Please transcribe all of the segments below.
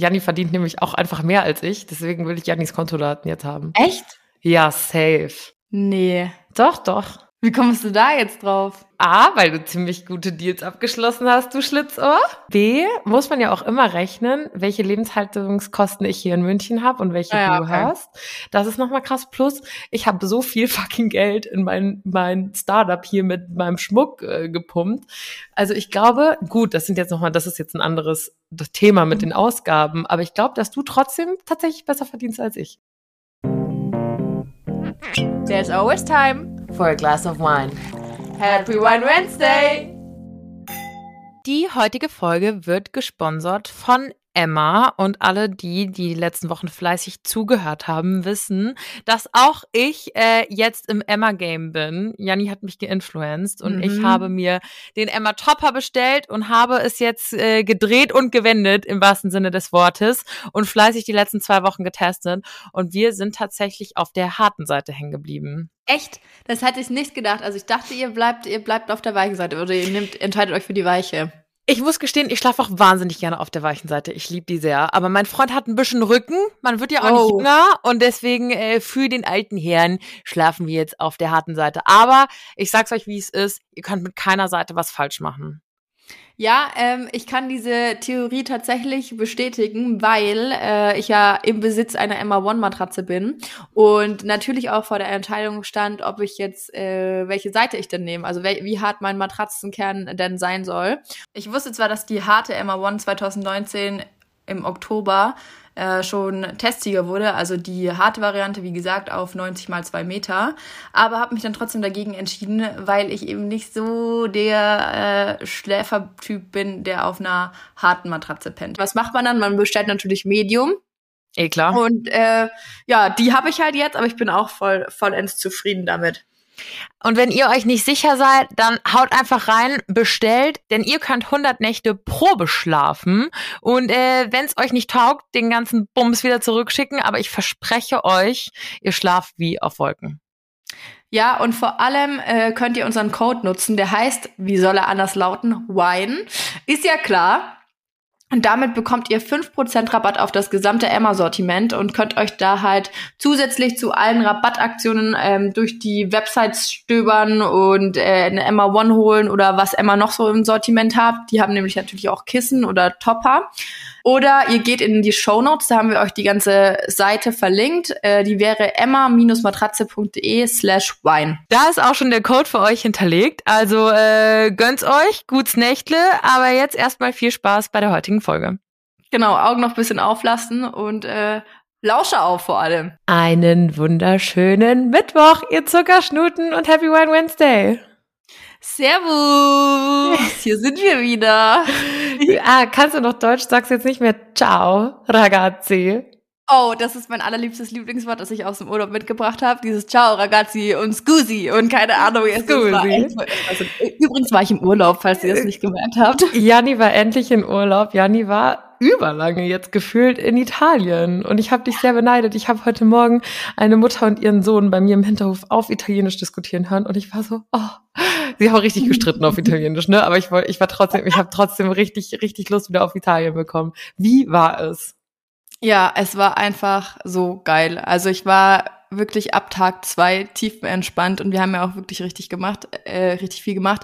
Janni verdient nämlich auch einfach mehr als ich. Deswegen will ich Jannis Kontodaten jetzt haben. Echt? Ja, safe. Nee. Doch, doch. Wie kommst du da jetzt drauf? A, weil du ziemlich gute Deals abgeschlossen hast, du Schlitzohr. B, muss man ja auch immer rechnen, welche Lebenshaltungskosten ich hier in München habe und welche Ja, du okay. hast. Das ist nochmal krass. Plus, ich habe so viel fucking Geld in mein, mein Startup hier mit meinem Schmuck äh, gepumpt. Also ich glaube, gut, das sind jetzt nochmal, das ist jetzt ein anderes Thema mit den Ausgaben, aber ich glaube, dass du trotzdem tatsächlich besser verdienst als ich. There's always time. For a glass of wine. Happy Wine Wednesday. Die heutige Folge wird gesponsert von Emma und alle die, die letzten Wochen fleißig zugehört haben, wissen, dass auch ich äh, jetzt im Emma-Game bin. Janni hat mich geinfluenced und ich Mhm. habe mir den Emma Topper bestellt und habe es jetzt äh, gedreht und gewendet im wahrsten Sinne des Wortes und fleißig die letzten zwei Wochen getestet und wir sind tatsächlich auf der harten Seite hängen geblieben. Echt? Das hätte ich nicht gedacht. Also ich dachte, ihr bleibt, ihr bleibt auf der weichen Seite oder ihr nehmt, entscheidet euch für die weiche. Ich muss gestehen, ich schlafe auch wahnsinnig gerne auf der weichen Seite. Ich liebe die sehr. Aber mein Freund hat ein bisschen Rücken. Man wird ja auch nicht Oh. jünger. Und deswegen äh, für den alten Herrn schlafen wir jetzt auf der harten Seite. Aber ich sag's euch, wie es ist. Ihr könnt mit keiner Seite was falsch machen. Ja, ähm, ich kann diese Theorie tatsächlich bestätigen, weil äh, ich ja im Besitz einer Emma One Matratze bin und natürlich auch vor der Entscheidung stand, ob ich jetzt äh, welche Seite ich denn nehme, also wel wie hart mein Matratzenkern denn sein soll. Ich wusste zwar, dass die harte Emma One 2019 im Oktober äh, schon Testsieger wurde, also die harte Variante, wie gesagt, auf 90 mal 2 Meter, aber habe mich dann trotzdem dagegen entschieden, weil ich eben nicht so der äh, Schläfertyp bin, der auf einer harten Matratze pennt. Was macht man dann? Man bestellt natürlich Medium Eh klar. und äh, ja, die habe ich halt jetzt, aber ich bin auch voll vollends zufrieden damit. Und wenn ihr euch nicht sicher seid, dann haut einfach rein, bestellt, denn ihr könnt 100 Nächte Probe schlafen und äh, wenn es euch nicht taugt, den ganzen Bums wieder zurückschicken, aber ich verspreche euch, ihr schlaft wie auf Wolken. Ja, und vor allem äh, könnt ihr unseren Code nutzen, der heißt, wie soll er anders lauten? Wine. Ist ja klar. Und damit bekommt ihr 5% Rabatt auf das gesamte Emma-Sortiment und könnt euch da halt zusätzlich zu allen Rabattaktionen ähm, durch die Websites stöbern und äh, eine Emma One holen oder was Emma noch so im Sortiment habt. Die haben nämlich natürlich auch Kissen oder Topper. Oder ihr geht in die Shownotes, da haben wir euch die ganze Seite verlinkt. Äh, die wäre emma-matratze.de slash wine. Da ist auch schon der Code für euch hinterlegt. Also äh, gönnt's euch, gut's Nächtle, aber jetzt erstmal viel Spaß bei der heutigen Folge. Genau, Augen noch ein bisschen auflassen und äh, Lausche auf vor allem. Einen wunderschönen Mittwoch, ihr Zuckerschnuten und Happy Wine Wednesday. Servus, hier sind wir wieder. ah, kannst du noch Deutsch? Sagst jetzt nicht mehr Ciao, ragazzi. Oh, das ist mein allerliebstes Lieblingswort, das ich aus dem Urlaub mitgebracht habe. Dieses Ciao, ragazzi und Scusi und keine Ahnung. es ist- war Also, übrigens war ich im Urlaub, falls ihr das nicht gemerkt habt. Janni war endlich in Urlaub. Janni war überlange jetzt gefühlt in Italien. Und ich habe dich sehr beneidet. Ich habe heute Morgen eine Mutter und ihren Sohn bei mir im Hinterhof auf Italienisch diskutieren hören. Und ich war so, oh, sie haben richtig gestritten auf Italienisch, ne? Aber ich ich war trotzdem, ich habe trotzdem richtig, richtig Lust wieder auf Italien bekommen. Wie war es? Ja, es war einfach so geil. Also ich war wirklich ab Tag zwei tiefenentspannt und wir haben ja auch wirklich richtig gemacht, äh, richtig viel gemacht.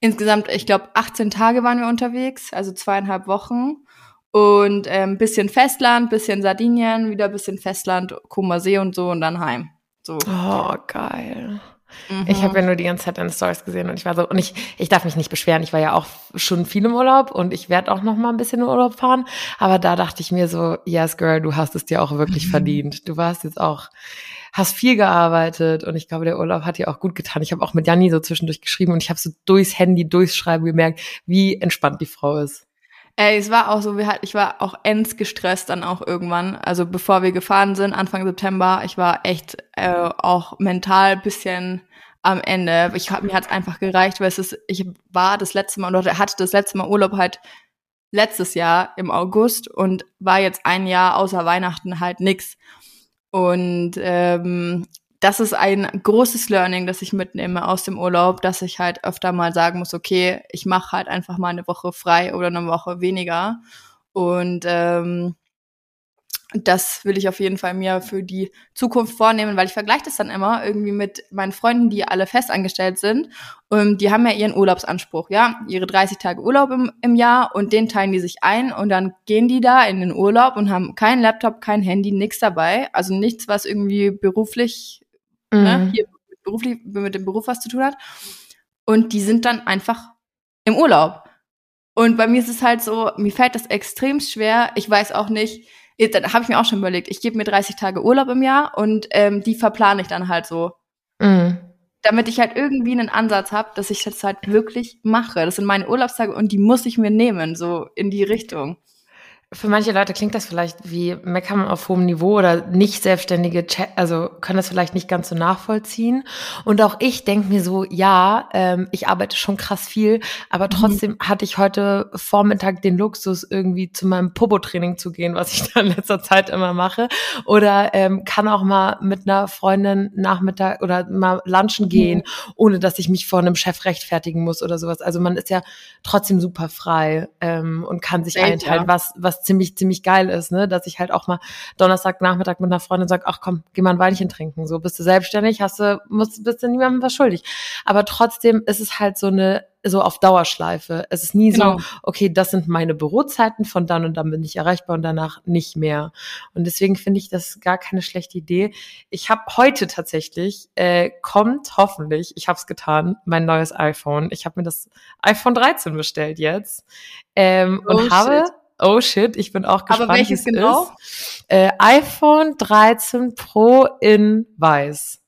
Insgesamt, ich glaube, 18 Tage waren wir unterwegs, also zweieinhalb Wochen. Und ähm, bisschen Festland, bisschen Sardinien, wieder bisschen Festland, Koma See und so und dann heim. So. Oh, geil. Mhm. Ich habe ja nur die ganze Zeit deine Stories gesehen und ich war so, und ich, ich darf mich nicht beschweren. Ich war ja auch schon viel im Urlaub und ich werde auch noch mal ein bisschen in Urlaub fahren. Aber da dachte ich mir so, yes, girl, du hast es dir auch wirklich Mhm. verdient. Du warst jetzt auch, hast viel gearbeitet und ich glaube, der Urlaub hat dir auch gut getan. Ich habe auch mit Janni so zwischendurch geschrieben und ich habe so durchs Handy, durchs Schreiben gemerkt, wie entspannt die Frau ist. Ey, es war auch so, wir halt, ich war auch ends gestresst dann auch irgendwann. Also bevor wir gefahren sind, Anfang September, ich war echt äh, auch mental bisschen am Ende. Ich hab, mir hat's einfach gereicht, weil es ist, ich war das letzte Mal oder hatte das letzte Mal Urlaub halt letztes Jahr im August und war jetzt ein Jahr außer Weihnachten halt nix. Und ähm, das ist ein großes Learning, das ich mitnehme aus dem Urlaub, dass ich halt öfter mal sagen muss, okay, ich mache halt einfach mal eine Woche frei oder eine Woche weniger. Und ähm, das will ich auf jeden Fall mir für die Zukunft vornehmen, weil ich vergleiche das dann immer irgendwie mit meinen Freunden, die alle festangestellt sind. Und die haben ja ihren Urlaubsanspruch, ja, ihre 30 Tage Urlaub im, im Jahr und den teilen die sich ein und dann gehen die da in den Urlaub und haben keinen Laptop, kein Handy, nichts dabei. Also nichts, was irgendwie beruflich, mhm. ne, hier beruflich mit dem Beruf was zu tun hat. Und die sind dann einfach im Urlaub. Und bei mir ist es halt so, mir fällt das extrem schwer. Ich weiß auch nicht, dann habe ich mir auch schon überlegt, ich gebe mir 30 Tage Urlaub im Jahr und ähm, die verplane ich dann halt so. Mhm. Damit ich halt irgendwie einen Ansatz habe, dass ich das halt wirklich mache. Das sind meine Urlaubstage und die muss ich mir nehmen, so in die Richtung. Für manche Leute klingt das vielleicht wie Meckern auf hohem Niveau oder nicht selbstständige, Chat, also können das vielleicht nicht ganz so nachvollziehen. Und auch ich denke mir so, ja, ähm, ich arbeite schon krass viel, aber mhm. trotzdem mhm. hatte ich heute Vormittag den Luxus, irgendwie zu meinem Popo-Training zu gehen, was ich da in letzter Zeit immer mache. Oder ähm, kann auch mal mit einer Freundin Nachmittag oder mal lunchen gehen, mhm. ohne dass ich mich vor einem Chef rechtfertigen muss oder sowas. Also man ist ja trotzdem super frei ähm, und kann sich Welt, einteilen, ja. was, was ziemlich, ziemlich geil ist, ne? Dass ich halt auch mal Donnerstagnachmittag mit einer Freundin sage, ach komm, geh mal ein Weinchen trinken. So bist du selbstständig, hast du, musst, bist du niemandem was schuldig. Aber trotzdem ist es halt so eine so auf Dauerschleife. Es ist nie genau. so, okay, das sind meine Bürozeiten, von dann und dann bin ich erreichbar und danach nicht mehr. Und deswegen finde ich das gar keine schlechte Idee. Ich habe heute tatsächlich, äh, kommt hoffentlich, ich habe es getan, mein neues iPhone. Ich habe mir das iPhone 13 bestellt jetzt ähm, oh, und shit. habe oh shit, ich bin auch gespannt. Aber welches genau? Ist. Äh, iPhone 13 Pro in weiß.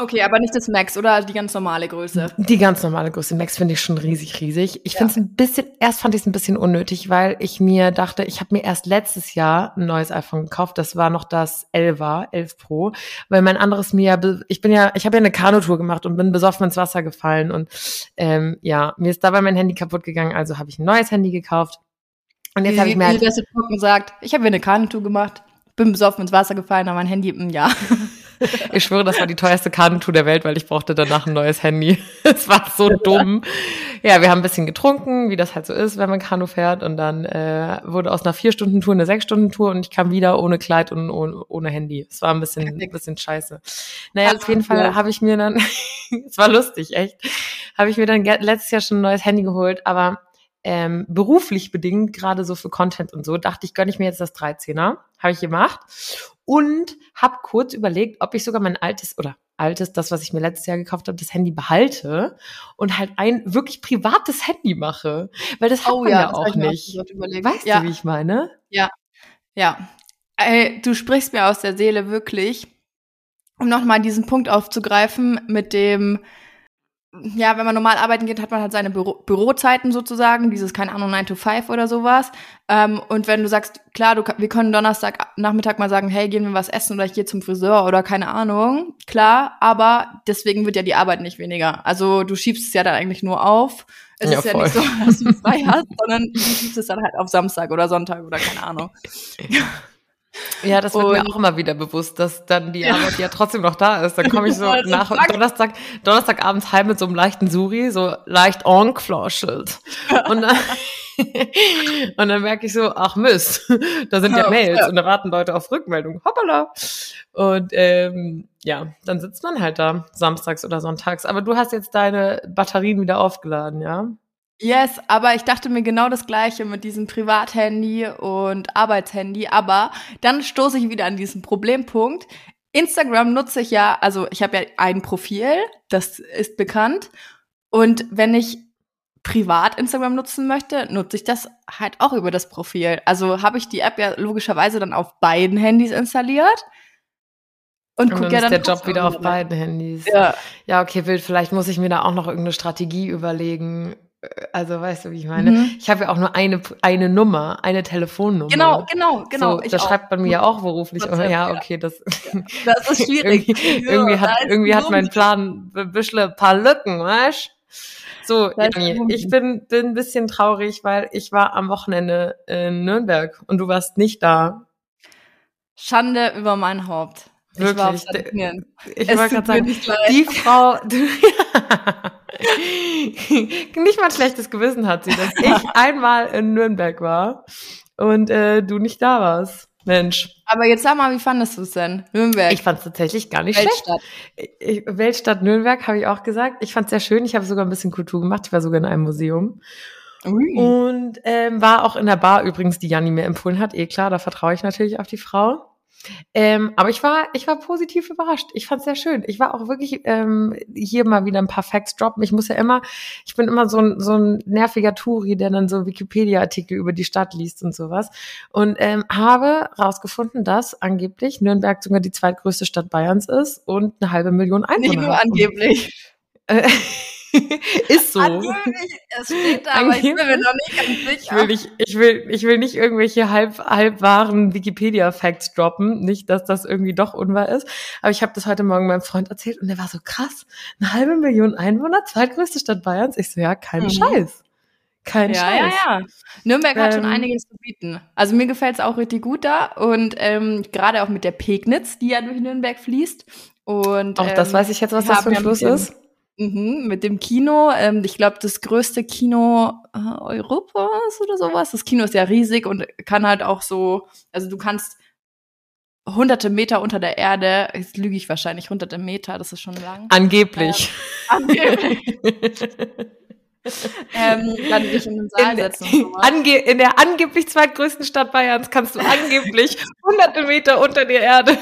Okay, aber nicht das Max oder die ganz normale Größe? Die ganz normale Größe. Max finde ich schon riesig, riesig. Ich ja. finde es ein bisschen, erst fand ich es ein bisschen unnötig, weil ich mir dachte, ich habe mir erst letztes Jahr ein neues iPhone gekauft. Das war noch das 11er, 11 Pro, weil mein anderes mir ja, ich bin ja, ich habe ja eine Kanutour gemacht und bin besoffen ins Wasser gefallen und ähm, ja, mir ist dabei mein Handy kaputt gegangen, also habe ich ein neues Handy gekauft und jetzt habe ich mir halt gesagt, ich habe mir eine Kanutour gemacht, bin besoffen ins Wasser gefallen, aber mein Handy im Jahr. Ich schwöre, das war die teuerste Kanutour der Welt, weil ich brauchte danach ein neues Handy. Es war so dumm. Ja, wir haben ein bisschen getrunken, wie das halt so ist, wenn man Kanu fährt. Und dann äh, wurde aus einer Vier-Stunden-Tour eine Sechs-Stunden-Tour und ich kam wieder ohne Kleid und ohne, ohne Handy. Es war ein bisschen, ein bisschen scheiße. Naja, auf jeden Fall habe ich mir dann, es war lustig, echt, habe ich mir dann letztes Jahr schon ein neues Handy geholt, aber ähm, beruflich bedingt, gerade so für Content und so, dachte ich, gönne ich mir jetzt das 13er. Habe ich gemacht. Und habe kurz überlegt, ob ich sogar mein altes oder altes, das, was ich mir letztes Jahr gekauft habe, das Handy behalte und halt ein wirklich privates Handy mache. Weil das hat oh, man ja, ja auch nicht. Auch weißt ja. du, wie ich meine? Ja. Ja. Ey, du sprichst mir aus der Seele wirklich, um nochmal diesen Punkt aufzugreifen mit dem, ja, wenn man normal arbeiten geht, hat man halt seine Büro Bürozeiten sozusagen, dieses, keine Ahnung, 9 to 5 oder sowas. Ähm, und wenn du sagst, klar, du, wir können Donnerstag Nachmittag mal sagen, hey, gehen wir was essen oder ich gehe zum Friseur oder keine Ahnung, klar, aber deswegen wird ja die Arbeit nicht weniger. Also du schiebst es ja dann eigentlich nur auf. Es ja, ist voll. ja nicht so, dass du frei hast, sondern du schiebst es dann halt auf Samstag oder Sonntag oder keine Ahnung. Ja, das wird und, mir auch immer wieder bewusst, dass dann die Arbeit ja trotzdem noch da ist. Dann komme ich so nach Donnerstag, Donnerstagabends heim mit so einem leichten Suri, so leicht ongefloschelt. Und dann, und dann merke ich so, ach Mist, da sind ja Mails und da warten Leute auf Rückmeldung. Hoppala. Und ähm, ja, dann sitzt man halt da samstags oder sonntags. Aber du hast jetzt deine Batterien wieder aufgeladen, ja? Yes, aber ich dachte mir genau das gleiche mit diesem Privathandy und Arbeitshandy, aber dann stoße ich wieder an diesen Problempunkt. Instagram nutze ich ja, also ich habe ja ein Profil, das ist bekannt. Und wenn ich privat Instagram nutzen möchte, nutze ich das halt auch über das Profil. Also habe ich die App ja logischerweise dann auf beiden Handys installiert. Und, und dann ja ist der Job wieder auf beiden Handys. Ja. ja, okay, wild. Vielleicht muss ich mir da auch noch irgendeine Strategie überlegen, also weißt du, wie ich meine? Mhm. Ich habe ja auch nur eine, eine Nummer, eine Telefonnummer. Genau, genau, genau. So, das auch. schreibt man mir ja auch beruflich. Oh, ja, okay, das, das ist schwierig. irgendwie, irgendwie hat, irgendwie hat mein Plan ein bisschen paar Lücken, weißt So, Janni, ich bin, bin ein bisschen traurig, weil ich war am Wochenende in Nürnberg und du warst nicht da. Schande über mein Haupt. Wirklich. Ich, ich wollte gerade sagen, die Frau, nicht mal ein schlechtes Gewissen hat sie, dass ich einmal in Nürnberg war und äh, du nicht da warst. Mensch. Aber jetzt sag mal, wie fandest du es denn? Nürnberg. Ich fand es tatsächlich gar nicht Weltstadt. schlecht. Ich, Weltstadt Nürnberg habe ich auch gesagt. Ich fand es sehr schön. Ich habe sogar ein bisschen Kultur gemacht. Ich war sogar in einem Museum. Ui. Und ähm, war auch in der Bar übrigens, die Janni mir empfohlen hat. Eh klar, da vertraue ich natürlich auf die Frau. Ähm, aber ich war, ich war positiv überrascht. Ich fand es sehr schön. Ich war auch wirklich ähm, hier mal wieder ein paar Facts droppen. Ich muss ja immer, ich bin immer so ein, so ein nerviger Touri, der dann so Wikipedia-Artikel über die Stadt liest und sowas. Und ähm, habe rausgefunden, dass angeblich Nürnberg sogar die zweitgrößte Stadt Bayerns ist und eine halbe Million Einwohner. Nicht nur angeblich. Ist so. Angeblich, es steht da, aber ich bin mir noch nicht ganz Ich sicher. will nicht, ich will, ich will nicht irgendwelche halb, halbwahren Wikipedia-Facts droppen. Nicht, dass das irgendwie doch unwahr ist. Aber ich habe das heute Morgen meinem Freund erzählt und der war so krass. Eine halbe Million Einwohner, zweitgrößte Stadt Bayerns. Ich so, ja, kein Mhm. Scheiß. Kein ja, Scheiß. ja, ja. Nürnberg hat schon Ähm, einiges zu bieten. Also mir gefällt es auch richtig gut da und ähm, gerade auch mit der Pegnitz, die ja durch Nürnberg fließt. Und Auch das ähm, weiß ich jetzt, was das für ein Fluss ist. Mhm, mit dem Kino. Ähm, ich glaube, das größte Kino äh, Europas oder sowas. Das Kino ist ja riesig und kann halt auch so, also du kannst hunderte Meter unter der Erde, jetzt lüge ich wahrscheinlich, hunderte Meter, das ist schon lang. Angeblich. Angeblich. ähm, dann dich in den Saal In, setzen in der angeblich zweitgrößten Stadt Bayerns kannst du angeblich hunderte Meter unter der Erde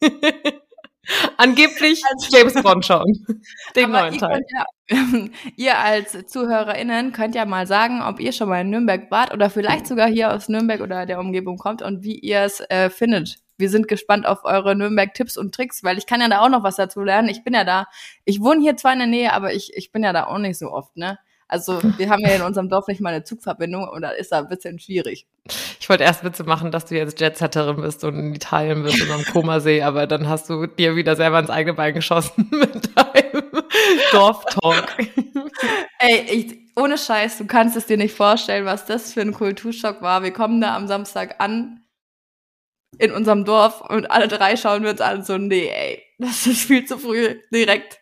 angeblich Also- James Bond schauen. Den neuen ihr, Teil. ja, ihr als ZuhörerInnen könnt ja mal sagen, ob ihr schon mal in Nürnberg wart oder vielleicht sogar hier aus Nürnberg oder der Umgebung kommt und wie ihr es äh, findet. Wir sind gespannt auf eure Nürnberg-Tipps und Tricks, weil ich kann ja da auch noch was dazu lernen. Ich bin ja da, ich wohne hier zwar in der Nähe, aber ich, ich bin ja da auch nicht so oft, ne? Also wir haben ja in unserem Dorf nicht mal eine Zugverbindung und da ist da ein bisschen schwierig. Ich wollte erst Witze machen, dass du jetzt Jetsetterin bist und in Italien bist und am Komasee, aber dann hast du dir wieder selber ins eigene Bein geschossen mit deinem Dorftalk. Ey, ich, ohne Scheiß, du kannst es dir nicht vorstellen, was das für ein Kulturschock war. Wir kommen da am Samstag an in unserem Dorf und alle drei schauen wir uns an so, nee, ey, das ist viel zu früh, direkt.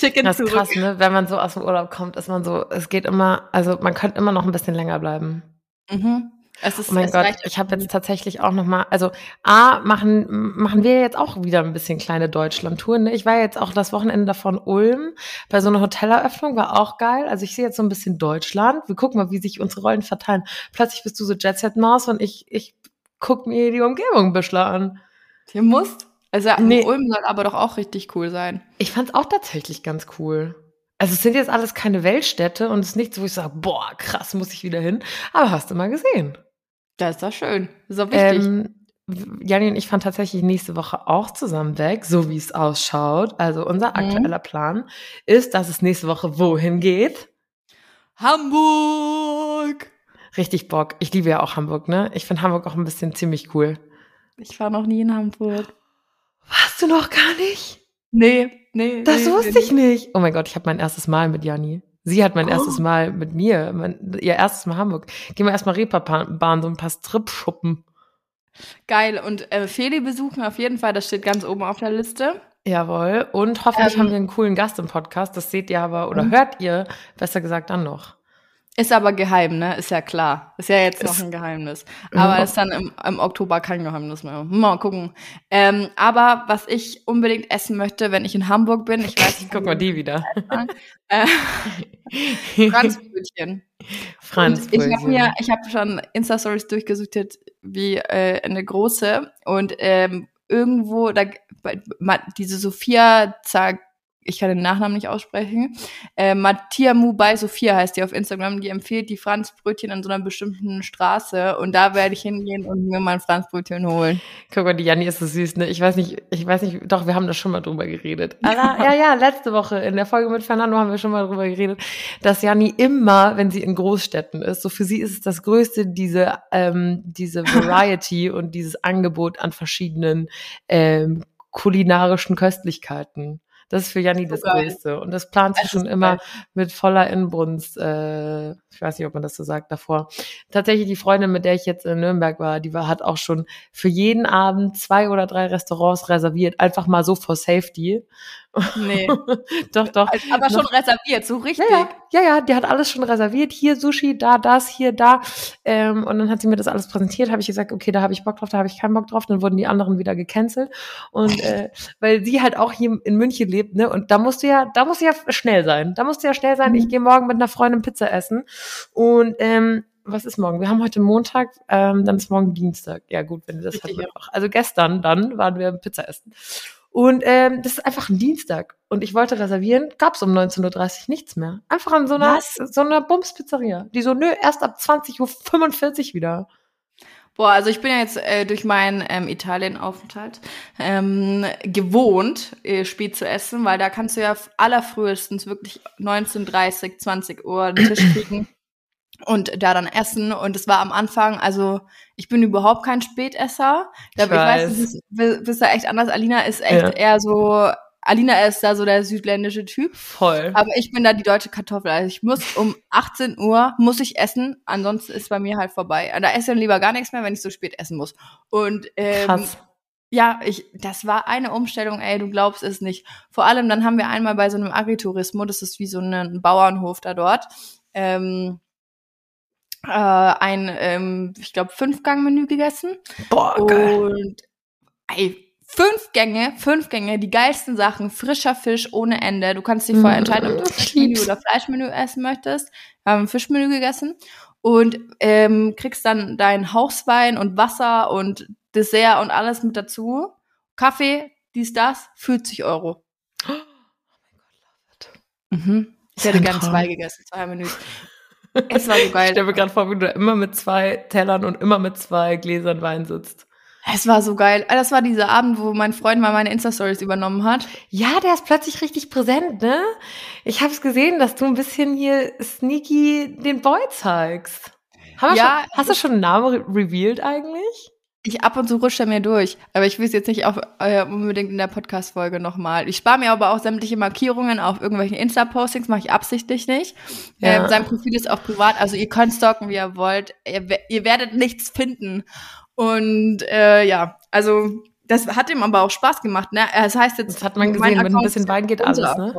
Ticket Das ist zurück. krass, ne? Wenn man so aus dem Urlaub kommt, ist man so, es geht immer, also man könnte immer noch ein bisschen länger bleiben. Mhm. Es ist, Oh mein es Gott, ich habe jetzt tatsächlich auch noch mal, also A, machen, machen wir jetzt auch wieder ein bisschen kleine Deutschland-Touren. Ne? Ich war jetzt auch das Wochenende davon Ulm bei so einer Hoteleröffnung, war auch geil. Also ich sehe jetzt so ein bisschen Deutschland. Wir gucken mal, wie sich unsere Rollen verteilen. Plötzlich bist du so Jet-Set-Maus und ich, ich guck mir die Umgebung ein bisschen an. Hier musst. Also Nee. Ulm soll aber doch auch richtig cool sein. Ich fand's auch tatsächlich ganz cool. Also es sind jetzt alles keine Weltstädte und es ist nichts, wo ich sage, boah, krass, muss ich wieder hin. Aber hast du mal gesehen. Das ist doch schön. Das ist auch wichtig. Ähm, Janni und ich fahren tatsächlich nächste Woche auch zusammen weg, so wie es ausschaut. Also unser Mhm. aktueller Plan ist, dass es nächste Woche wohin geht. Hamburg! Richtig Bock. Ich liebe ja auch Hamburg, ne? Ich finde Hamburg auch ein bisschen ziemlich cool. Ich war noch nie in Hamburg. Warst du noch gar nicht? Nee, nee. Das nee, wusste nee. ich nicht. Oh mein Gott, ich habe mein erstes Mal mit Janni. Sie hat mein Oh. erstes Mal mit mir, mein, ihr erstes Mal Hamburg. Gehen wir erstmal Reeperbahn, so ein paar Strip-Schuppen. Geil. Und äh, Feli besuchen auf jeden Fall, das steht ganz oben auf der Liste. Jawohl. Und hoffentlich Ähm. haben wir einen coolen Gast im Podcast. Das seht ihr aber, oder hört ihr, besser gesagt, dann noch. Ist aber geheim, ne? Ist ja klar. Ist ja jetzt noch ein Geheimnis. Ja. Aber ist dann im, im Oktober kein Geheimnis mehr. Mal gucken. Ähm, aber was ich unbedingt essen möchte, wenn ich in Hamburg bin, ich weiß nicht, Guck mal, die wieder. äh, Franzbrötchen. Franz. Und ich habe mir, ich habe schon Insta-Stories durchgesucht, wie äh, eine große und ähm, irgendwo da diese Sophia Zag ich kann den Nachnamen nicht aussprechen. Äh, Mattia Mu bei Sophia heißt die auf Instagram. Die empfiehlt die Franzbrötchen an so einer bestimmten Straße und da werde ich hingehen und mir mal ein Franzbrötchen holen. Guck mal, die Janni ist so süß, ne? Ich weiß nicht, ich weiß nicht, doch, wir haben da schon mal drüber geredet. Aber, ja, ja, letzte Woche in der Folge mit Fernando haben wir schon mal drüber geredet, dass Janni immer, wenn sie in Großstädten ist, so für sie ist es das Größte, diese, ähm, diese Variety und dieses Angebot an verschiedenen ähm, kulinarischen Köstlichkeiten. Das ist für Janni das geil. Größte. Und das plant sie schon ist immer geil. mit voller Inbrunst. Äh, ich weiß nicht, ob man das so sagt davor. Tatsächlich die Freundin, mit der ich jetzt in Nürnberg war, die war, hat auch schon für jeden Abend zwei oder drei Restaurants reserviert, einfach mal so for Safety. Nee. doch, doch. Aber schon reserviert, so richtig. Ja, ja, ja, die hat alles schon reserviert. Hier Sushi, da das, hier, da. Ähm, und dann hat sie mir das alles präsentiert. Habe ich gesagt, okay, da habe ich Bock drauf, da habe ich keinen Bock drauf. Dann wurden die anderen wieder gecancelt. Und äh, weil sie halt auch hier in München lebt, ne? Und da musst du ja, da musst du ja schnell sein. Da musst du ja schnell sein. Ich gehe morgen mit einer Freundin Pizza essen. Und ähm, was ist morgen? Wir haben heute Montag, ähm, dann ist morgen Dienstag. Ja, gut, wenn du das Richtig, halt Mittwoch. Also gestern, dann waren wir Pizza essen. Und ähm, das ist einfach ein Dienstag. Und ich wollte reservieren, gab's um 19.30 Uhr nichts mehr. Einfach an so einer, Was? so einer Bums-Pizzeria. Die so, nö, erst ab 20.45 Uhr wieder. Boah, also ich bin ja jetzt äh, durch meinen ähm, Italien-Aufenthalt ähm, gewohnt, äh, spät zu essen, weil da kannst du ja allerfrühestens wirklich 19.30, 20 Uhr einen Tisch kriegen und da dann essen. Und es war am Anfang, also ich bin überhaupt kein Spätesser. Da, Ich ich, weiß, weiß. du bist, da echt anders. Alina ist echt Ja. eher so, Alina ist da so der südländische Typ. Voll. Aber ich bin da die deutsche Kartoffel. Also ich muss um 18 Uhr muss ich essen, ansonsten ist bei mir halt vorbei. Da esse ich dann lieber gar nichts mehr, wenn ich so spät essen muss. Und ähm, Krass. ja, ich, das war eine Umstellung, ey, du glaubst es nicht. Vor allem, dann haben wir einmal bei so einem Agriturismo, das ist wie so ein Bauernhof da dort, ähm, äh, ein, ähm, ich glaube, Fünf-Gang-Menü gegessen. Boah, geil. Und ey, fünf Gänge, fünf Gänge, die geilsten Sachen, frischer Fisch ohne Ende. Du kannst dich vorher Mm, entscheiden, ob du Fischmenü oder Fleischmenü essen möchtest. Wir haben ein Fischmenü gegessen und ähm, kriegst dann deinen Hauswein und Wasser und Dessert und alles mit dazu. Kaffee, dies, das, 40 Euro. Mhm. Ich hätte gern zwei gegessen, zwei Menüs. Es war so Ich geil. stelle mir gerade vor, wie du da immer mit zwei Tellern und immer mit zwei Gläsern Wein sitzt. Es war so geil. Das war dieser Abend, wo mein Freund mal meine Insta-Stories übernommen hat. Ja, der ist plötzlich richtig präsent, ne? Ich habe es gesehen, dass du ein bisschen hier sneaky den Boy zeigst. Haben Ja, schon, hast du schon einen Namen re revealed eigentlich? Ich ab und zu rutsche er mir durch, aber ich will es jetzt nicht auf, äh, unbedingt in der Podcast-Folge nochmal. Ich spare mir aber auch sämtliche Markierungen auf irgendwelchen Insta-Postings, mache ich absichtlich nicht. Ja. Ähm, sein Profil ist auch privat, also ihr könnt stalken, wie ihr wollt. Ihr, ihr werdet nichts finden. Und äh, ja, also das hat ihm aber auch Spaß gemacht. Ne? Es heißt jetzt, Das hat man gesehen, mit ein bisschen Wein geht alles, ne?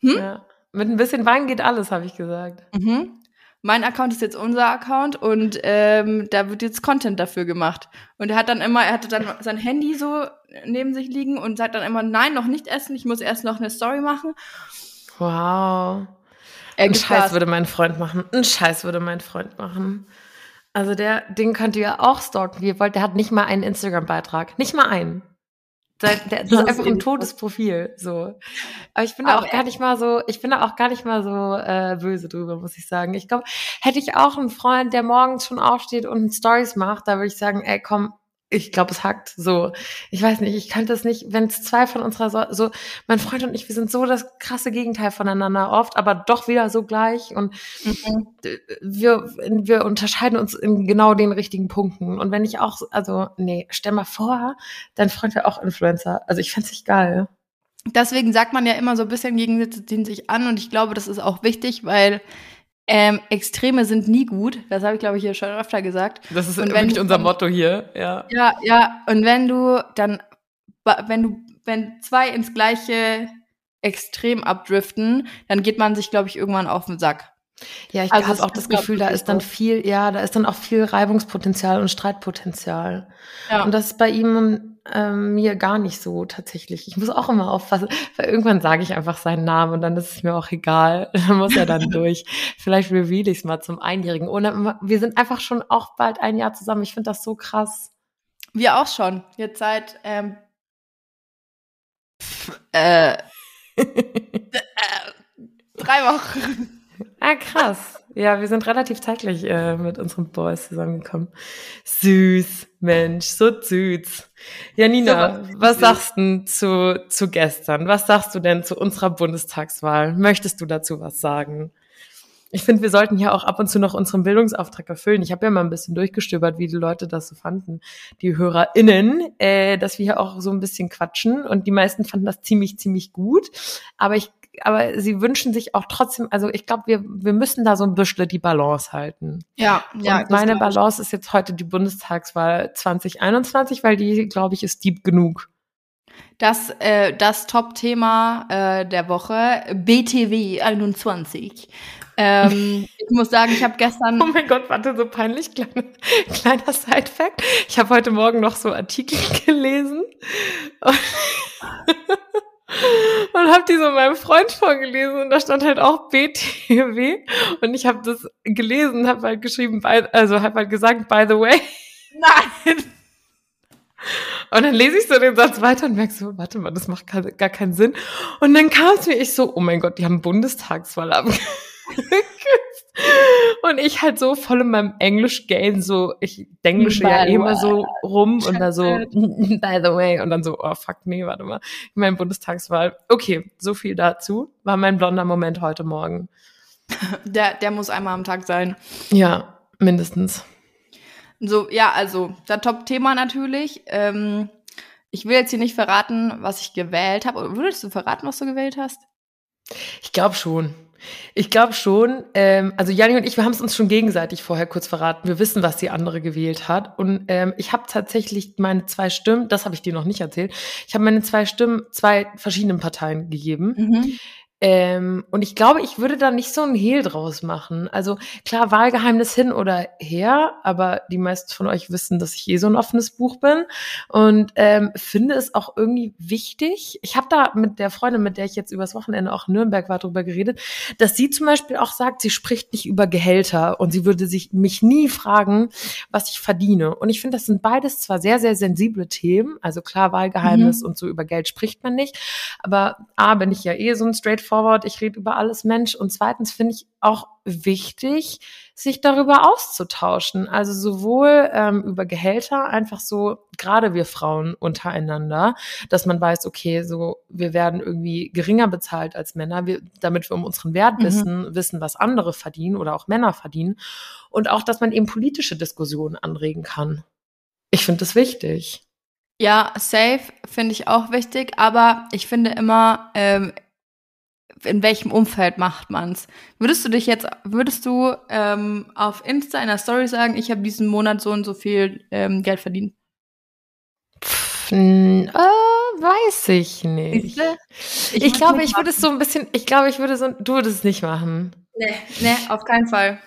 Hm? Ja. Mit ein bisschen Wein geht alles, habe ich gesagt. Mhm. Mein Account ist jetzt unser Account und ähm, da wird jetzt Content dafür gemacht. Und er hat dann immer, er hatte dann sein Handy so neben sich liegen und sagt dann immer, nein, noch nicht essen, ich muss erst noch eine Story machen. Wow. Er Ein Scheiß würde mein Freund machen. Ein Scheiß würde mein Freund machen. Also der, den könnt ihr ja auch stalken, wie ihr wollt. Der hat nicht mal einen Instagram-Beitrag. Nicht mal einen. Der, der, das ist einfach ein totes Profil, so. Aber ich bin da auch gar nicht mal so, ich bin da auch gar nicht mal so äh, böse drüber, muss ich sagen. Ich glaube, hätte ich auch einen Freund, der morgens schon aufsteht und Stories macht, da würde ich sagen, ey, komm, ich glaube, es hackt so. Ich weiß nicht, ich könnte es nicht, wenn es zwei von unserer so, so, mein Freund und ich, wir sind so das krasse Gegenteil voneinander oft, aber doch wieder so gleich und Mhm. wir, wir unterscheiden uns in genau den richtigen Punkten. Und wenn ich auch, so- also, nee, stell mal vor, dein Freund wäre auch Influencer. Also ich fänd's nicht geil. Deswegen sagt man ja immer so ein bisschen Gegensätze ziehen sich an und ich glaube, das ist auch wichtig, weil ähm, Extreme sind nie gut. Das habe ich, glaube ich, hier schon öfter gesagt. Das ist wirklich du unser Motto hier, ja. Ja, ja, und wenn du dann, wenn du, wenn zwei ins gleiche Extrem abdriften, dann geht man sich, glaube ich, irgendwann auf den Sack. Ja, ich Also habe auch das Gefühl, da ist dann viel, ja, da ist dann auch viel Reibungspotenzial und Streitpotenzial. Ja. Und das ist bei ihm ähm, mir gar nicht so tatsächlich. Ich muss auch immer aufpassen, weil irgendwann sage ich einfach seinen Namen und dann ist es mir auch egal. Dann muss er dann durch. Vielleicht reveal ich es mal zum Einjährigen. Dann- wir sind einfach schon auch bald ein Jahr zusammen. Ich finde das so krass. Wir auch schon. Jetzt seit ähm, pf, äh, drei Wochen. Ah, krass. Ja, wir sind relativ zeitlich äh, mit unseren Boys zusammengekommen. Süß, Mensch, so süß. Ja, Nina, So, was süß. sagst du zu, zu gestern? Was sagst du denn zu unserer Bundestagswahl? Möchtest du dazu was sagen? Ich finde, wir sollten ja auch ab und zu noch unseren Bildungsauftrag erfüllen. Ich habe ja mal ein bisschen durchgestöbert, wie die Leute das so fanden, die HörerInnen, äh, dass wir hier auch so ein bisschen quatschen. Und die meisten fanden das ziemlich, ziemlich gut. Aber ich, aber sie wünschen sich auch trotzdem, also ich glaube, wir, wir müssen da so ein bisschen die Balance halten. Ja, ja. Und meine Balance ist jetzt heute die Bundestagswahl 2021, weil die, glaube ich, ist deep genug. Das, äh, das Top-Thema äh, der Woche, BTW 21. Ähm, ich muss sagen, ich habe gestern. Oh mein Gott, warte, so peinlich. Kleiner, kleiner Side-Fact. Ich habe heute Morgen noch so Artikel gelesen. Und und habe die so meinem Freund vorgelesen und da stand halt auch BTW und ich habe das gelesen, habe halt geschrieben, by, also habe halt gesagt, by the way. Nein. Und dann lese ich so den Satz weiter und merke so, warte mal, das macht gar keinen Sinn. Und dann kam es mir ich so, oh mein Gott, die haben Bundestagswahl abgeküsst. Und ich halt so voll in meinem Englisch-Game, so, ich denglische ja eh immer so rum und da so, by the way, und dann so, oh fuck, nee, warte mal, ich meine Bundestagswahl. Okay, so viel dazu, war mein blonder Moment heute Morgen. Der, der muss einmal am Tag sein. Ja, mindestens. So, ja, also, das Top-Thema natürlich. Ähm, ich will jetzt hier nicht verraten, was ich gewählt habe. Würdest du verraten, was du gewählt hast? Ich glaube schon. Ich glaube schon. Ähm, also Janni und ich, wir haben es uns schon gegenseitig vorher kurz verraten. Wir wissen, was die andere gewählt hat. Und ähm, ich habe tatsächlich meine zwei Stimmen, das habe ich dir noch nicht erzählt, ich habe meine zwei Stimmen zwei verschiedenen Parteien gegeben. Mhm. Ähm, und ich glaube, ich würde da nicht so ein Hehl draus machen. Also klar, Wahlgeheimnis hin oder her, aber die meisten von euch wissen, dass ich eh so ein offenes Buch bin und ähm, finde es auch irgendwie wichtig. Ich habe da mit der Freundin, mit der ich jetzt übers Wochenende auch in Nürnberg war, drüber geredet, dass sie zum Beispiel auch sagt, sie spricht nicht über Gehälter und sie würde sich mich nie fragen, was ich verdiene. Und ich finde, das sind beides zwar sehr, sehr sensible Themen. Also klar, Wahlgeheimnis mhm. und so über Geld spricht man nicht. Aber A, bin ich ja eh so ein straight straightforward, ich rede über alles Mensch. Und zweitens finde ich auch wichtig, sich darüber auszutauschen. Also sowohl ähm, über Gehälter, einfach so, gerade wir Frauen untereinander, dass man weiß, okay, so, wir werden irgendwie geringer bezahlt als Männer, wir, damit wir um unseren Wert mhm. wissen, wissen, was andere verdienen oder auch Männer verdienen. Und auch, dass man eben politische Diskussionen anregen kann. Ich finde das wichtig. Ja, safe finde ich auch wichtig, aber ich finde immer, ähm, in welchem Umfeld macht man's? Würdest du dich jetzt, würdest du ähm, auf Insta in der Story sagen, ich habe diesen Monat so und so viel ähm, Geld verdient? Pff, äh, weiß ich nicht. Ich, ich glaube, ich würde es so ein bisschen, ich glaube, ich würde so, du würdest es nicht machen. Nee, nee, auf keinen Fall.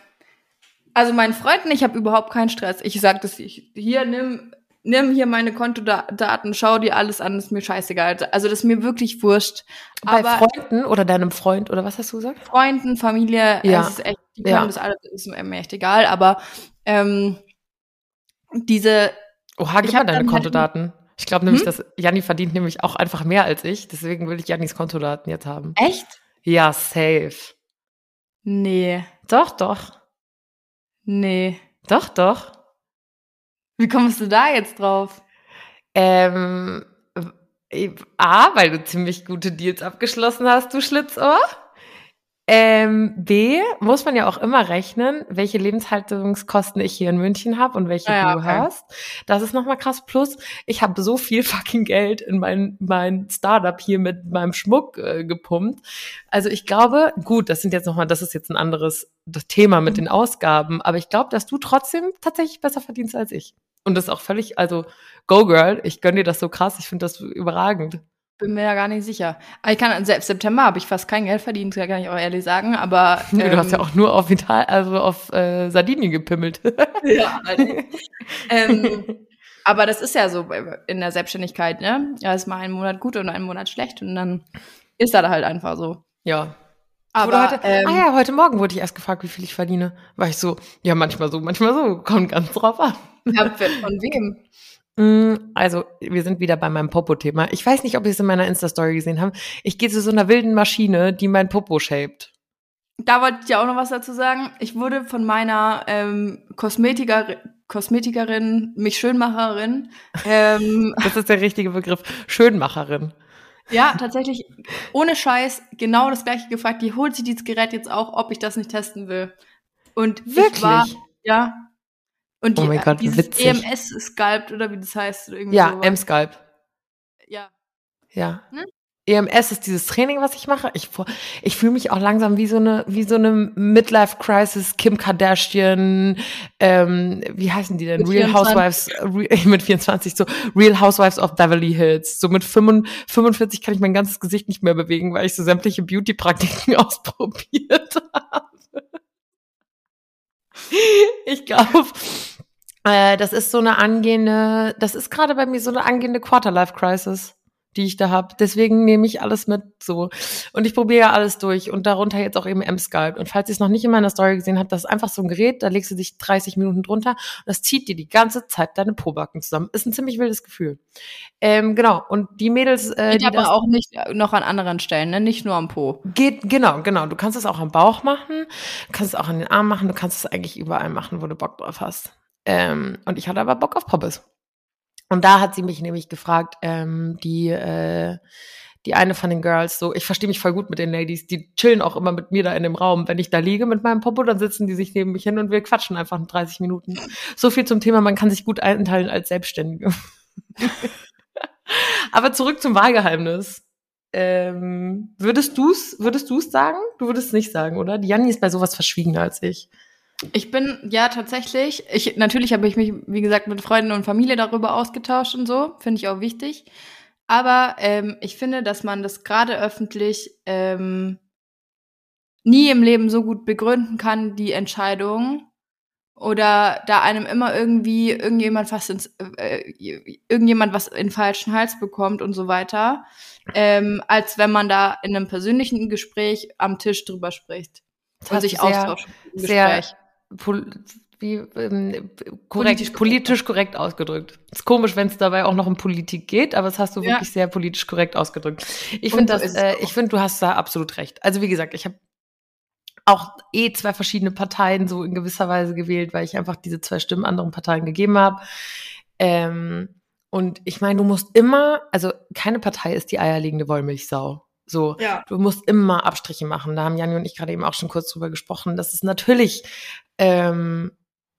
Also meinen Freunden, ich habe überhaupt keinen Stress. Ich sag das, ich, hier nimm nimm hier meine Kontodaten, schau dir alles an, ist mir scheißegal. Also das ist mir wirklich wurscht. Bei Aber Freunden oder deinem Freund oder was hast du gesagt? Freunden, Familie, ja. es ist echt, die können ja. das alles, ist mir echt egal. Aber ähm, diese. Oha, gib mal deine halt Kontodaten. Halt, ich glaube nämlich, hm? dass Janni verdient nämlich auch einfach mehr als ich. Deswegen will ich Jannis Kontodaten jetzt haben. Echt? Ja, safe. Nee. Doch, doch. Nee. Doch, doch. Wie kommst du da jetzt drauf? Ähm, A, weil du ziemlich gute Deals abgeschlossen hast, du Schlitzohr. Ähm, B, muss man ja auch immer rechnen, welche Lebenshaltungskosten ich hier in München habe und welche ja, du okay. hast. Das ist nochmal krass. Plus, ich habe so viel fucking Geld in mein, mein Startup hier mit meinem Schmuck äh, gepumpt. Also ich glaube, gut, das sind jetzt nochmal, das ist jetzt ein anderes Thema mit den Ausgaben, aber ich glaube, dass du trotzdem tatsächlich besser verdienst als ich. Und das ist auch völlig, also go girl, ich gönn dir das so krass, ich finde das überragend. Bin mir ja gar nicht sicher. Ich kann, selbst September habe ich fast kein Geld verdient, kann ich auch ehrlich sagen, aber. Ähm, du hast ja ähm, auch nur auf Vital, also auf äh, Sardinien gepimmelt. ja, halt. ähm, aber das ist ja so in der Selbstständigkeit, ne? Ja, ist mal einen Monat gut und einen Monat schlecht und dann ist das halt einfach so. Ja. Aber heute, ähm, ah ja, heute Morgen wurde ich erst gefragt, wie viel ich verdiene. War ich so, ja, manchmal so, manchmal so, kommt ganz drauf an. Ja, von wem? Mm, also, wir sind wieder bei meinem Popo-Thema. Ich weiß nicht, ob ihr es in meiner Insta-Story gesehen habt. Ich gehe zu so einer wilden Maschine, die mein Popo shaped. Da wollte ich ja auch noch was dazu sagen. Ich wurde von meiner ähm, Kosmetiker, Kosmetikerin, mich Schönmacherin. Ähm, das ist der richtige Begriff. Schönmacherin. Ja, tatsächlich, ohne Scheiß, genau das gleiche gefragt. Die holt sich dieses Gerät jetzt auch, ob ich das nicht testen will. Und Wirklich? ich war, ja, und oh die, oh Gott, dieses witzig. EMS-Sculpt oder wie das heißt. Irgendwie ja, M-Sculpt. Ja. Ja. Ne? EMS ist dieses Training, was ich mache. Ich, ich fühle mich auch langsam wie so eine, wie so eine Midlife-Crisis, Kim Kardashian, ähm, wie heißen die denn? Real 24. Housewives, mit 24, so Real Housewives of Beverly Hills. So mit 45 kann ich mein ganzes Gesicht nicht mehr bewegen, weil ich so sämtliche Beauty-Praktiken ausprobiert habe. Ich glaube, äh, das ist so eine angehende, das ist gerade bei mir so eine angehende Quarterlife-Crisis die ich da habe. Deswegen nehme ich alles mit so. Und ich probiere alles durch und darunter jetzt auch eben M-Sculpt. Und falls ihr es noch nicht in meiner Story gesehen habt, das ist einfach so ein Gerät, da legst du dich 30 Minuten drunter und das zieht dir die ganze Zeit deine Pobacken zusammen. Ist ein ziemlich wildes Gefühl. Ähm, genau. Und die Mädels. Äh, geht die aber auch nicht noch an anderen Stellen, ne? Nicht nur am Po. Geht, genau, genau. Du kannst es auch am Bauch machen, du kannst es auch an den Armen machen, du kannst es eigentlich überall machen, wo du Bock drauf hast. Ähm, und ich hatte aber Bock auf Poppes. Und da hat sie mich nämlich gefragt, ähm, die, äh, die eine von den Girls, so, ich verstehe mich voll gut mit den Ladies, die chillen auch immer mit mir da in dem Raum. Wenn ich da liege mit meinem Popo, dann sitzen die sich neben mich hin und wir quatschen einfach 30 Minuten. So viel zum Thema, man kann sich gut einteilen als Selbstständige. Aber zurück zum Wahlgeheimnis. Ähm, würdest du's, würdest du's sagen? Du würdest es nicht sagen, oder? Die Janni ist bei sowas verschwiegener als ich. Ich bin ja tatsächlich, ich natürlich habe ich mich, wie gesagt, mit Freunden und Familie darüber ausgetauscht und so, finde ich auch wichtig. Aber ähm, ich finde, dass man das gerade öffentlich ähm, nie im Leben so gut begründen kann, die Entscheidung. Oder da einem immer irgendwie irgendjemand fast ins, äh, irgendjemand was in falschen Hals bekommt und so weiter, ähm, als wenn man da in einem persönlichen Gespräch am Tisch drüber spricht das und sich austauscht. Sehr, wie ähm, korrekt, politisch, politisch korrekt ausgedrückt. Ist komisch, wenn es dabei auch noch um Politik geht, aber das hast du ja. wirklich sehr politisch korrekt ausgedrückt. Ich finde das, äh, ich finde, du hast da absolut recht. Also wie gesagt, ich habe auch eh zwei verschiedene Parteien so in gewisser Weise gewählt, weil ich einfach diese zwei Stimmen anderen Parteien gegeben habe. Ähm, und ich meine, du musst immer, also keine Partei ist die eierlegende Wollmilchsau. So, ja. du musst immer Abstriche machen. Da haben Janni und ich gerade eben auch schon kurz drüber gesprochen. Das ist natürlich, ähm,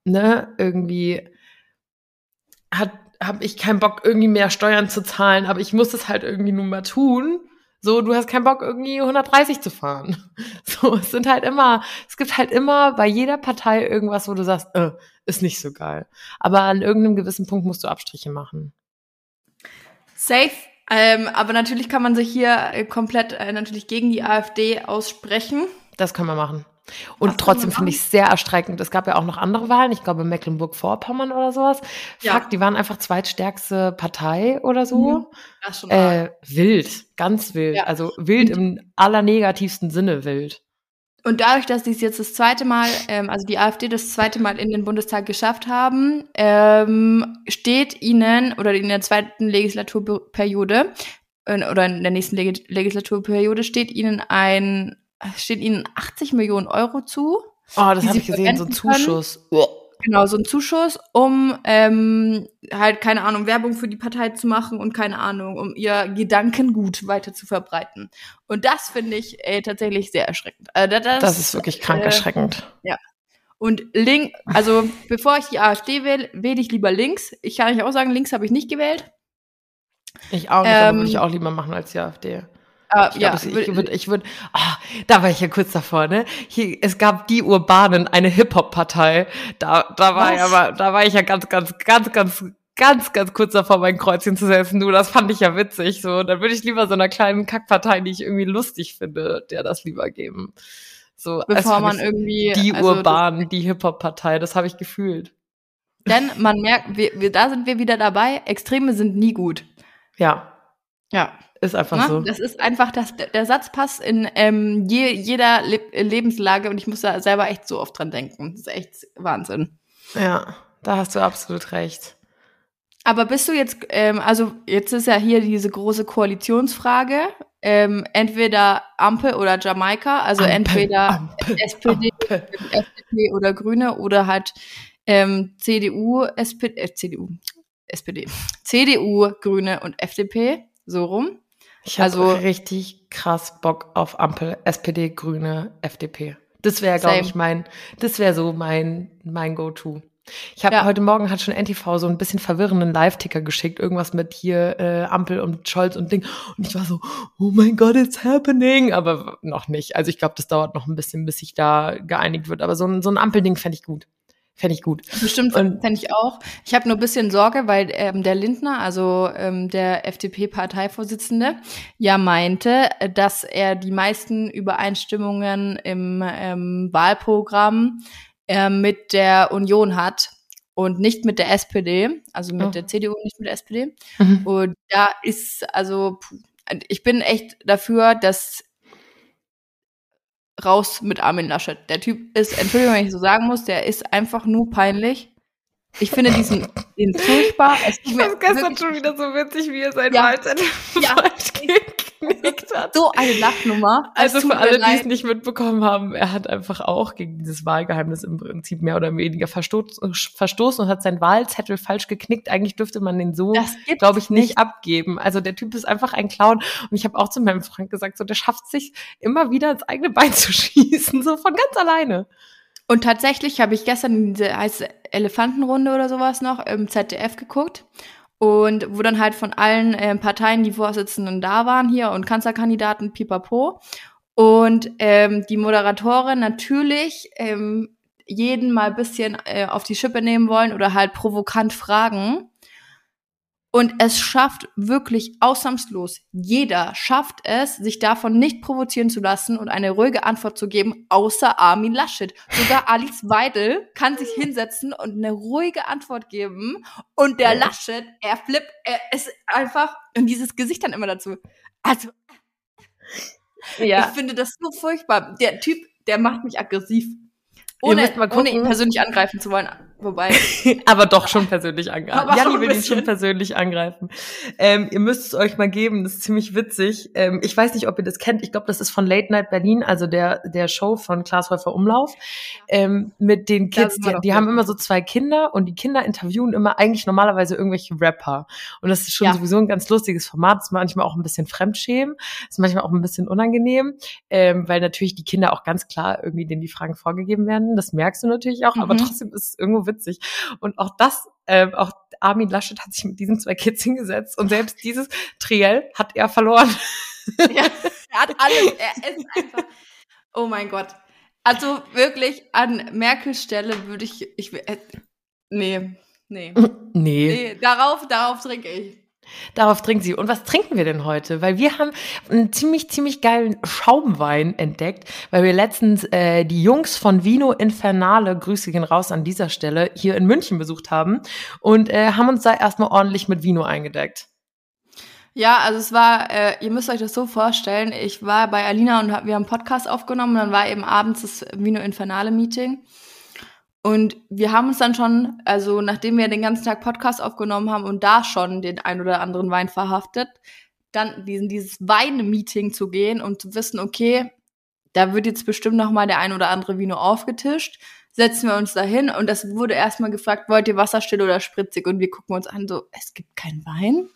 ne, irgendwie hat, habe ich keinen Bock, irgendwie mehr Steuern zu zahlen, aber ich muss es halt irgendwie nun mal tun. So, du hast keinen Bock, irgendwie 130 zu fahren. So, es sind halt immer, es gibt halt immer bei jeder Partei irgendwas, wo du sagst, äh, ist nicht so geil. Aber an irgendeinem gewissen Punkt musst du Abstriche machen. Safe ähm, aber natürlich kann man sich hier äh, komplett äh, natürlich gegen die AfD aussprechen. Das können wir machen. Und Was trotzdem finde ich es sehr erstreckend. Es gab ja auch noch andere Wahlen, ich glaube Mecklenburg-Vorpommern oder sowas. Ja. Fuck, die waren einfach zweitstärkste Partei oder so. Mhm. Das schon äh, wild, ganz wild. Ja. Also wild Und im allernegativsten Sinne wild. Und dadurch, dass die es jetzt das zweite Mal, ähm, also die AfD das zweite Mal in den Bundestag geschafft haben, ähm, steht ihnen oder in der zweiten Legislaturperiode äh, oder in der nächsten Leg Legislaturperiode steht ihnen ein steht ihnen 80 Millionen Euro zu. Oh, das habe ich gesehen, so ein Zuschuss. Können. Genau, so ein Zuschuss, um ähm, halt, keine Ahnung, Werbung für die Partei zu machen und keine Ahnung, um ihr Gedankengut weiter zu verbreiten. Und das finde ich ey, tatsächlich sehr erschreckend. Also das, das ist wirklich krank äh, erschreckend. Ja. Und link, also bevor ich die AfD wähle, wähle ich lieber links. Ich kann euch auch sagen, links habe ich nicht gewählt. Ich auch nicht, ähm, aber würde ich auch lieber machen als die AfD. Uh, ich ja, glaub, ich würde, ich würde, oh, da war ich ja kurz davor, ne? Hier, es gab die Urbanen, eine Hip-Hop-Partei. Da, da war Was? ja, aber, da war ich ja ganz, ganz, ganz, ganz, ganz, ganz kurz davor, mein Kreuzchen zu setzen. Du, das fand ich ja witzig. So, dann würde ich lieber so einer kleinen Kackpartei, die ich irgendwie lustig finde, der das lieber geben. So, bevor man irgendwie die also Urbanen, die Hip-Hop-Partei, das habe ich gefühlt. Denn man merkt, wir, wir, da sind wir wieder dabei. Extreme sind nie gut. Ja. Ja. Ist einfach Na, so. Das ist einfach, das, der Satz passt in ähm, je, jeder Le Lebenslage und ich muss da selber echt so oft dran denken. Das ist echt Wahnsinn. Ja, da hast du absolut recht. Aber bist du jetzt, ähm, also jetzt ist ja hier diese große Koalitionsfrage, ähm, entweder Ampel oder Jamaika, also Ampel, entweder Ampel, SPD, Ampel. FDP oder Grüne oder halt ähm, CDU, SPD, äh, CDU, SPD, CDU, Grüne und FDP, so rum. Ich habe also, richtig krass Bock auf Ampel, SPD, Grüne, FDP. Das wäre, glaube ich, mein, das wäre so mein, mein Go-To. Ich habe ja. heute Morgen hat schon NTV so ein bisschen verwirrenden Live-Ticker geschickt, irgendwas mit hier äh, Ampel und Scholz und Ding. Und ich war so, oh mein Gott, it's happening, aber noch nicht. Also ich glaube, das dauert noch ein bisschen, bis sich da geeinigt wird. Aber so ein, so ein Ampelding fände ich gut. Fände ich gut. Bestimmt fände ich auch. Ich habe nur ein bisschen Sorge, weil ähm, der Lindner, also ähm, der FDP-Parteivorsitzende, ja meinte, dass er die meisten Übereinstimmungen im ähm, Wahlprogramm äh, mit der Union hat und nicht mit der SPD, also mit oh. der CDU, nicht mit der SPD. Mhm. Und da ist, also, ich bin echt dafür, dass raus mit Armin Laschet. Der Typ ist, Entschuldigung, wenn ich so sagen muss, der ist einfach nur peinlich. Ich finde diesen, den furchtbar. Es ich fand gestern schon wieder so witzig, wie er sein ja, Wahlzettel ja, geknickt hat. So eine Lachnummer. Also für alle, die es nicht mitbekommen haben, er hat einfach auch gegen dieses Wahlgeheimnis im Prinzip mehr oder weniger verstoßen, verstoßen und hat seinen Wahlzettel falsch geknickt. Eigentlich dürfte man den so, glaube ich, nicht, nicht abgeben. Also der Typ ist einfach ein Clown. Und ich habe auch zu meinem Freund gesagt, so der schafft sich immer wieder ins eigene Bein zu schießen, so von ganz alleine. Und tatsächlich habe ich gestern diese heiße Elefantenrunde oder sowas noch im ZDF geguckt. Und wo dann halt von allen äh, Parteien die Vorsitzenden da waren hier und Kanzlerkandidaten pipapo. Und ähm, die Moderatorin natürlich ähm, jeden mal bisschen äh, auf die Schippe nehmen wollen oder halt provokant fragen. Und es schafft wirklich ausnahmslos. Jeder schafft es, sich davon nicht provozieren zu lassen und eine ruhige Antwort zu geben, außer Armin Laschet. Sogar Alice Weidel kann sich hinsetzen und eine ruhige Antwort geben. Und der Laschet, er flippt, er ist einfach, und dieses Gesicht dann immer dazu. Also, ja. ich finde das so furchtbar. Der Typ, der macht mich aggressiv. Ohne, ohne ihn persönlich angreifen zu wollen. Wobei. aber doch schon persönlich angreifen. Janni will ihn schon persönlich angreifen. Ähm, ihr müsst es euch mal geben, das ist ziemlich witzig. Ähm, ich weiß nicht, ob ihr das kennt. Ich glaube, das ist von Late Night Berlin, also der, der Show von Klaas Häufer Umlauf. Ähm, mit den Kids, die, die haben immer so zwei Kinder und die Kinder interviewen immer eigentlich normalerweise irgendwelche Rapper. Und das ist schon ja. sowieso ein ganz lustiges Format. Das ist manchmal auch ein bisschen Fremdschämen. Das ist manchmal auch ein bisschen unangenehm, ähm, weil natürlich die Kinder auch ganz klar irgendwie denen die Fragen vorgegeben werden. Das merkst du natürlich auch, mhm. aber trotzdem ist es irgendwo witzig. Und auch das, ähm, auch Armin Laschet hat sich mit diesen zwei Kids hingesetzt und selbst dieses Triell hat er verloren. Ja, er hat alles, er ist einfach, oh mein Gott. Also wirklich an Merkels Stelle würde ich, ich, äh, nee, nee. Nee. Nee, darauf, darauf trinke ich. Darauf trinkt sie. Und was trinken wir denn heute? Weil wir haben einen ziemlich, ziemlich geilen Schaumwein entdeckt, weil wir letztens äh, die Jungs von Vino Infernale, Grüße gehen raus an dieser Stelle, hier in München besucht haben und äh, haben uns da erstmal ordentlich mit Vino eingedeckt. Ja, also es war, äh, ihr müsst euch das so vorstellen, ich war bei Alina und wir haben einen Podcast aufgenommen und dann war eben abends das Vino Infernale Meeting. Und wir haben uns dann schon, also nachdem wir den ganzen Tag Podcast aufgenommen haben und da schon den ein oder anderen Wein verhaftet, dann diesen, dieses Wein-Meeting zu gehen und zu wissen, okay, da wird jetzt bestimmt noch mal der ein oder andere Vino aufgetischt. Setzen wir uns da hin und das wurde erstmal gefragt, wollt ihr wasserstill oder spritzig? Und wir gucken uns an, so, es gibt keinen Wein.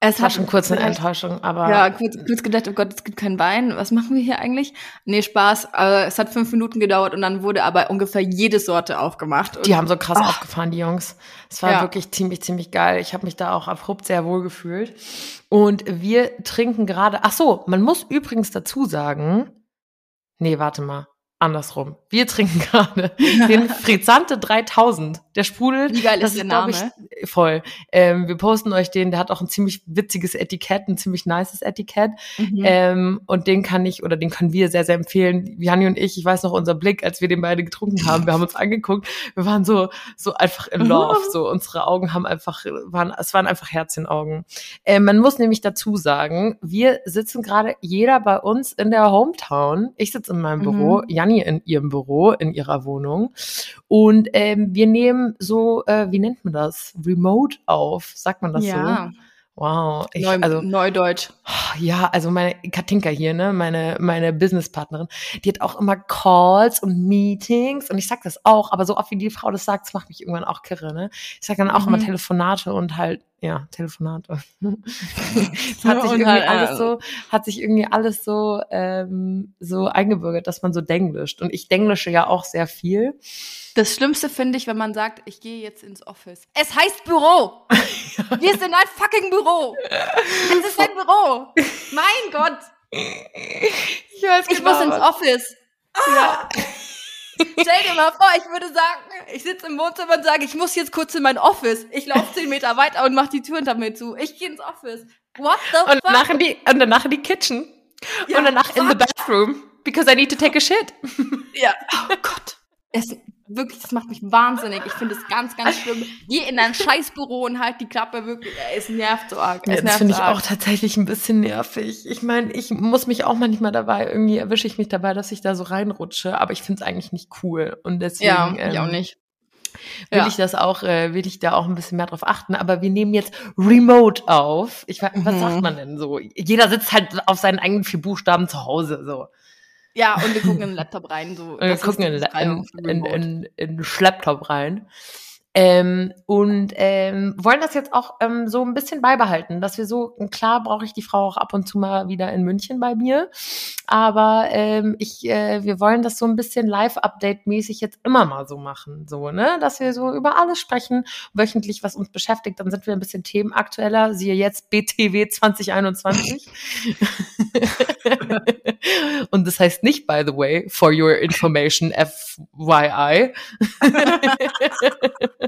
Es war schon kurz eine Enttäuschung, aber. Ja, kurz, kurz gedacht, oh Gott, es gibt keinen Wein. Was machen wir hier eigentlich? Nee, Spaß. Aber es hat fünf Minuten gedauert und dann wurde aber ungefähr jede Sorte aufgemacht. Die haben so krass ach. aufgefahren, die Jungs. Es war ja. wirklich ziemlich, ziemlich geil. Ich habe mich da auch abrupt sehr wohl gefühlt. Und wir trinken gerade. Ach so, man muss übrigens dazu sagen. Nee, warte mal andersrum. Wir trinken gerade den Frizzante 3000. Der Sprudel. Wie geil das ist der Name? Ich, voll. Ähm, wir posten euch den. Der hat auch ein ziemlich witziges Etikett, ein ziemlich nices Etikett. Mhm. Ähm, und den kann ich oder den können wir sehr, sehr empfehlen. Janni und ich, ich weiß noch unser Blick, als wir den beide getrunken haben. Wir haben uns angeguckt. Wir waren so, so einfach in love. So unsere Augen haben einfach, waren, es waren einfach Herzchenaugen. Ähm, man muss nämlich dazu sagen, wir sitzen gerade jeder bei uns in der Hometown. Ich sitze in meinem mhm. Büro. Janni Gianni in ihrem Büro, in ihrer Wohnung. Und ähm, wir nehmen so, äh, wie nennt man das? Remote auf, sagt man das ja. so? Wow. Ich, Neu, also, Neudeutsch. ja, also meine Katinka hier, ne, meine, meine Businesspartnerin, die hat auch immer Calls und Meetings und ich sag das auch, aber so oft wie die Frau das sagt, das macht mich irgendwann auch kirre, ne. Ich sag dann auch Mhm. immer Telefonate und halt, ja, Telefonate. Es hat sich irgendwie halt, alles äh, so, hat sich irgendwie alles so, ähm, so eingebürgert, dass man so denglischt. Und ich denglische ja auch sehr viel. Das Schlimmste finde ich, wenn man sagt, ich gehe jetzt ins Office. Es heißt Büro. Wir sind ein fucking Büro. Es ist ein Büro. Mein Gott. Ich weiß Ich genau, muss ins was- Office. Ja. Stell dir mal vor, ich würde sagen, ich sitze im Wohnzimmer und sage, ich muss jetzt kurz in mein Office. Ich laufe zehn Meter weiter und mache die Tür hinter mir zu. Ich gehe ins Office. What the Und fuck? danach in die, und danach in die Kitchen. Ja, und danach in the fuck. bathroom. Because I need to take a shit. Ja. Oh Gott. Es, wirklich, das macht mich wahnsinnig. Ich finde es ganz, ganz schlimm. Geh in dein Scheißbüro und halt die Klappe wirklich. Es nervt so arg. Es Ja, das finde ich auch tatsächlich ein bisschen nervig. Ich meine, ich muss mich auch manchmal dabei, irgendwie erwische ich mich dabei, dass ich da so reinrutsche, aber ich finde es eigentlich nicht cool. Und deswegen Ja, ich ähm, auch nicht. will Ja. ich das auch, äh, will ich da auch ein bisschen mehr drauf achten. Aber wir nehmen jetzt remote auf. Ich weiß, was Mhm. sagt man denn so? Jeder sitzt halt auf seinen eigenen vier Buchstaben zu Hause, so. Ja, und wir gucken in den Laptop rein. So. Wir gucken in, in, in, in, in Schlepptop rein. Ähm, und ähm, wollen das jetzt auch ähm, so ein bisschen beibehalten, dass wir so, klar brauche ich die Frau auch ab und zu mal wieder in München bei mir, aber ähm, ich, äh, wir wollen das so ein bisschen Live-Update-mäßig jetzt immer mal so machen, so, ne, dass wir so über alles sprechen, wöchentlich, was uns beschäftigt, dann sind wir ein bisschen themenaktueller, siehe jetzt BTW 2021. und das heißt nicht, by the way, for your information, FYI.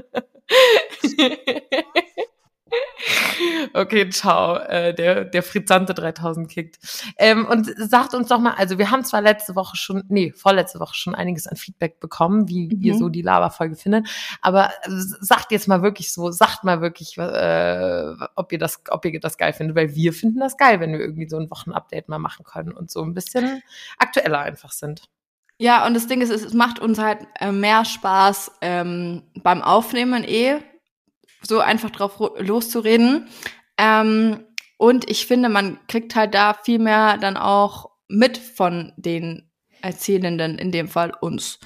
Okay, ciao. Äh, der, der Frizzante 3000 kickt. Ähm, und sagt uns doch mal, also wir haben zwar letzte Woche schon, nee, vorletzte Woche schon einiges an Feedback bekommen, wie Mhm. ihr so die Laberfolge findet, aber sagt jetzt mal wirklich so, sagt mal wirklich, äh, ob ihr das, ob ihr das geil findet, weil wir finden das geil, wenn wir irgendwie so ein Wochenupdate mal machen können und so ein bisschen aktueller einfach sind. Ja, und das Ding ist, es macht uns halt äh, mehr Spaß ähm, beim Aufnehmen eh, so einfach drauf loszureden. Ähm, und ich finde, man kriegt halt da viel mehr dann auch mit von den Erzählenden, in dem Fall uns.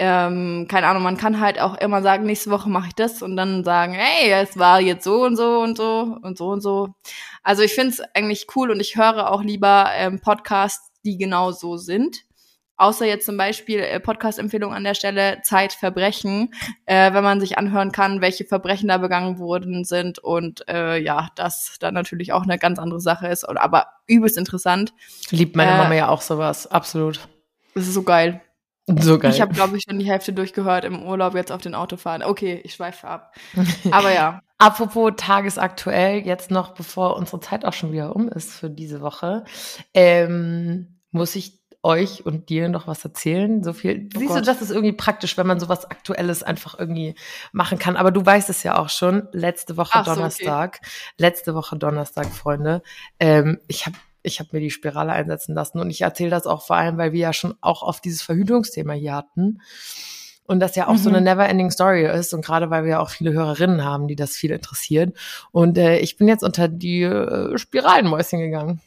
Ähm, keine Ahnung, man kann halt auch immer sagen, nächste Woche mache ich das und dann sagen, hey, es war jetzt so und so und so und so und so. Also ich finde es eigentlich cool und ich höre auch lieber ähm, Podcasts, die genau so sind. Außer jetzt zum Beispiel äh, Podcast-Empfehlung an der Stelle Zeitverbrechen, äh, wenn man sich anhören kann, welche Verbrechen da begangen worden sind und äh, ja, das dann natürlich auch eine ganz andere Sache ist, und, aber übelst interessant. Liebt meine Äh, Mama ja auch sowas, absolut. Das ist so geil. So geil. Ich habe, glaube ich, schon die Hälfte durchgehört im Urlaub jetzt auf den Autofahren. Okay, ich schweife ab. Aber ja. Apropos tagesaktuell, jetzt noch, bevor unsere Zeit auch schon wieder um ist für diese Woche, ähm, muss ich euch und dir noch was erzählen. So viel. Oh Siehst du, Gott. das ist irgendwie praktisch, wenn man sowas Aktuelles einfach irgendwie machen kann. Aber du weißt es ja auch schon. Letzte Woche Ach so, okay. Donnerstag, letzte Woche Donnerstag, Freunde. Ähm, ich habe ich hab mir die Spirale einsetzen lassen und ich erzähle das auch vor allem, weil wir ja schon auch auf dieses Verhütungsthema hier hatten. Und das ja auch so Mhm. eine never-ending Story ist. Und gerade weil wir ja auch viele Hörerinnen haben, die das viel interessiert. Und äh, ich bin jetzt unter die äh, Spiralenmäuschen gegangen.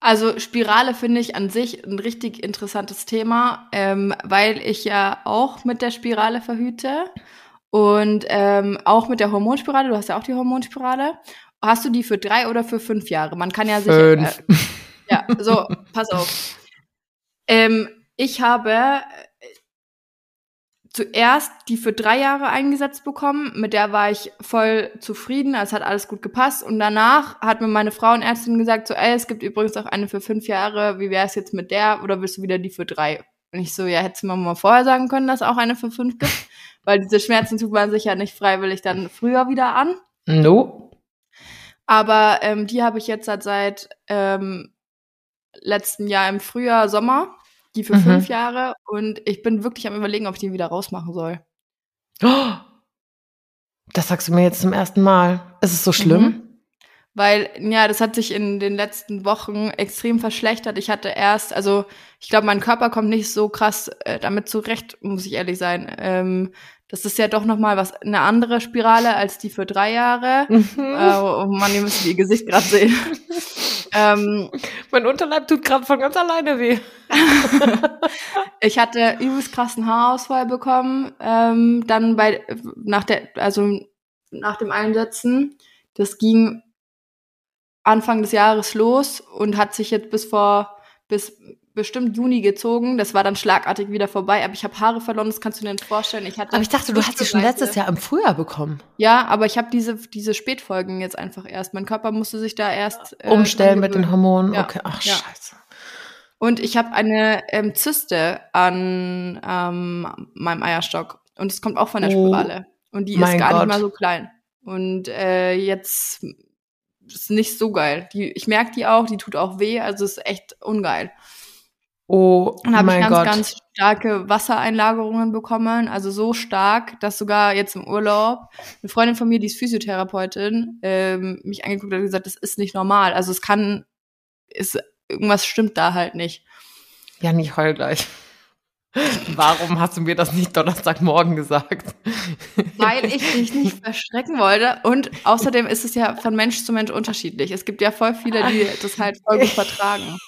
Also Spirale finde ich an sich ein richtig interessantes Thema, ähm, weil ich ja auch mit der Spirale verhüte und ähm, auch mit der Hormonspirale. Du hast ja auch die Hormonspirale. Hast du die für drei oder für fünf Jahre? Man kann ja sich. Äh, ja, so pass auf. Ähm, ich habe zuerst die für drei Jahre eingesetzt bekommen. Mit der war ich voll zufrieden. Es hat alles gut gepasst. Und danach hat mir meine Frauenärztin gesagt, so, ey, es gibt übrigens auch eine für fünf Jahre. Wie wäre es jetzt mit der? Oder willst du wieder die für drei? Und ich so, ja, hättest du mir mal vorher sagen können, dass auch eine für fünf gibt. Weil diese Schmerzen tut man sich ja nicht freiwillig dann früher wieder an. No. Aber ähm, die habe ich jetzt seit, seit ähm, letzten Jahr im Frühjahr, Sommer. Die für Mhm. fünf Jahre. Und ich bin wirklich am überlegen, ob ich die wieder rausmachen soll. Oh, das sagst du mir jetzt zum ersten Mal. Ist es so schlimm? Mhm. Weil, ja, das hat sich in den letzten Wochen extrem verschlechtert. Ich hatte erst, also ich glaube, mein Körper kommt nicht so krass äh, damit zurecht, muss ich ehrlich sein, ähm, Das ist ja doch noch mal was eine andere Spirale als die für drei Jahre. Mhm. Äh, oh Mann, ihr müsst ihr Gesicht gerade sehen. ähm, Mein Unterleib tut gerade von ganz alleine weh. ich hatte übelst krassen Haarausfall bekommen. Ähm, dann bei nach der also nach dem Einsetzen. Das ging Anfang des Jahres los und hat sich jetzt bis vor bis bestimmt Juni gezogen. Das war dann schlagartig wieder vorbei. Aber ich habe Haare verloren, das kannst du dir nicht vorstellen. Ich hatte Aber ich dachte, du hast sie schon letztes Jahr im Frühjahr bekommen. Ja, aber ich habe diese, diese Spätfolgen jetzt einfach erst. Mein Körper musste sich da erst äh, Umstellen mit den. Hormonen. Ja. Okay, ach Ja. scheiße. Und ich habe eine ähm, Zyste an ähm, meinem Eierstock. Und es kommt auch von der Oh, Spirale. Und die ist gar Gott. nicht mal so klein. Und äh, jetzt ist nicht so geil. Die, ich merke die auch, die tut auch weh, also ist echt ungeil. Oh Dann habe ich ganz, Gott. ganz starke Wassereinlagerungen bekommen. Also so stark, dass sogar jetzt im Urlaub eine Freundin von mir, die ist Physiotherapeutin, ähm, mich angeguckt hat und gesagt, das ist nicht normal. Also es kann, ist, irgendwas stimmt da halt nicht. Ja, nicht heul gleich. Warum hast du mir das nicht Donnerstagmorgen gesagt? Weil ich dich nicht verschrecken wollte. Und außerdem ist es ja von Mensch zu Mensch unterschiedlich. Es gibt ja voll viele, die das halt voll gut vertragen.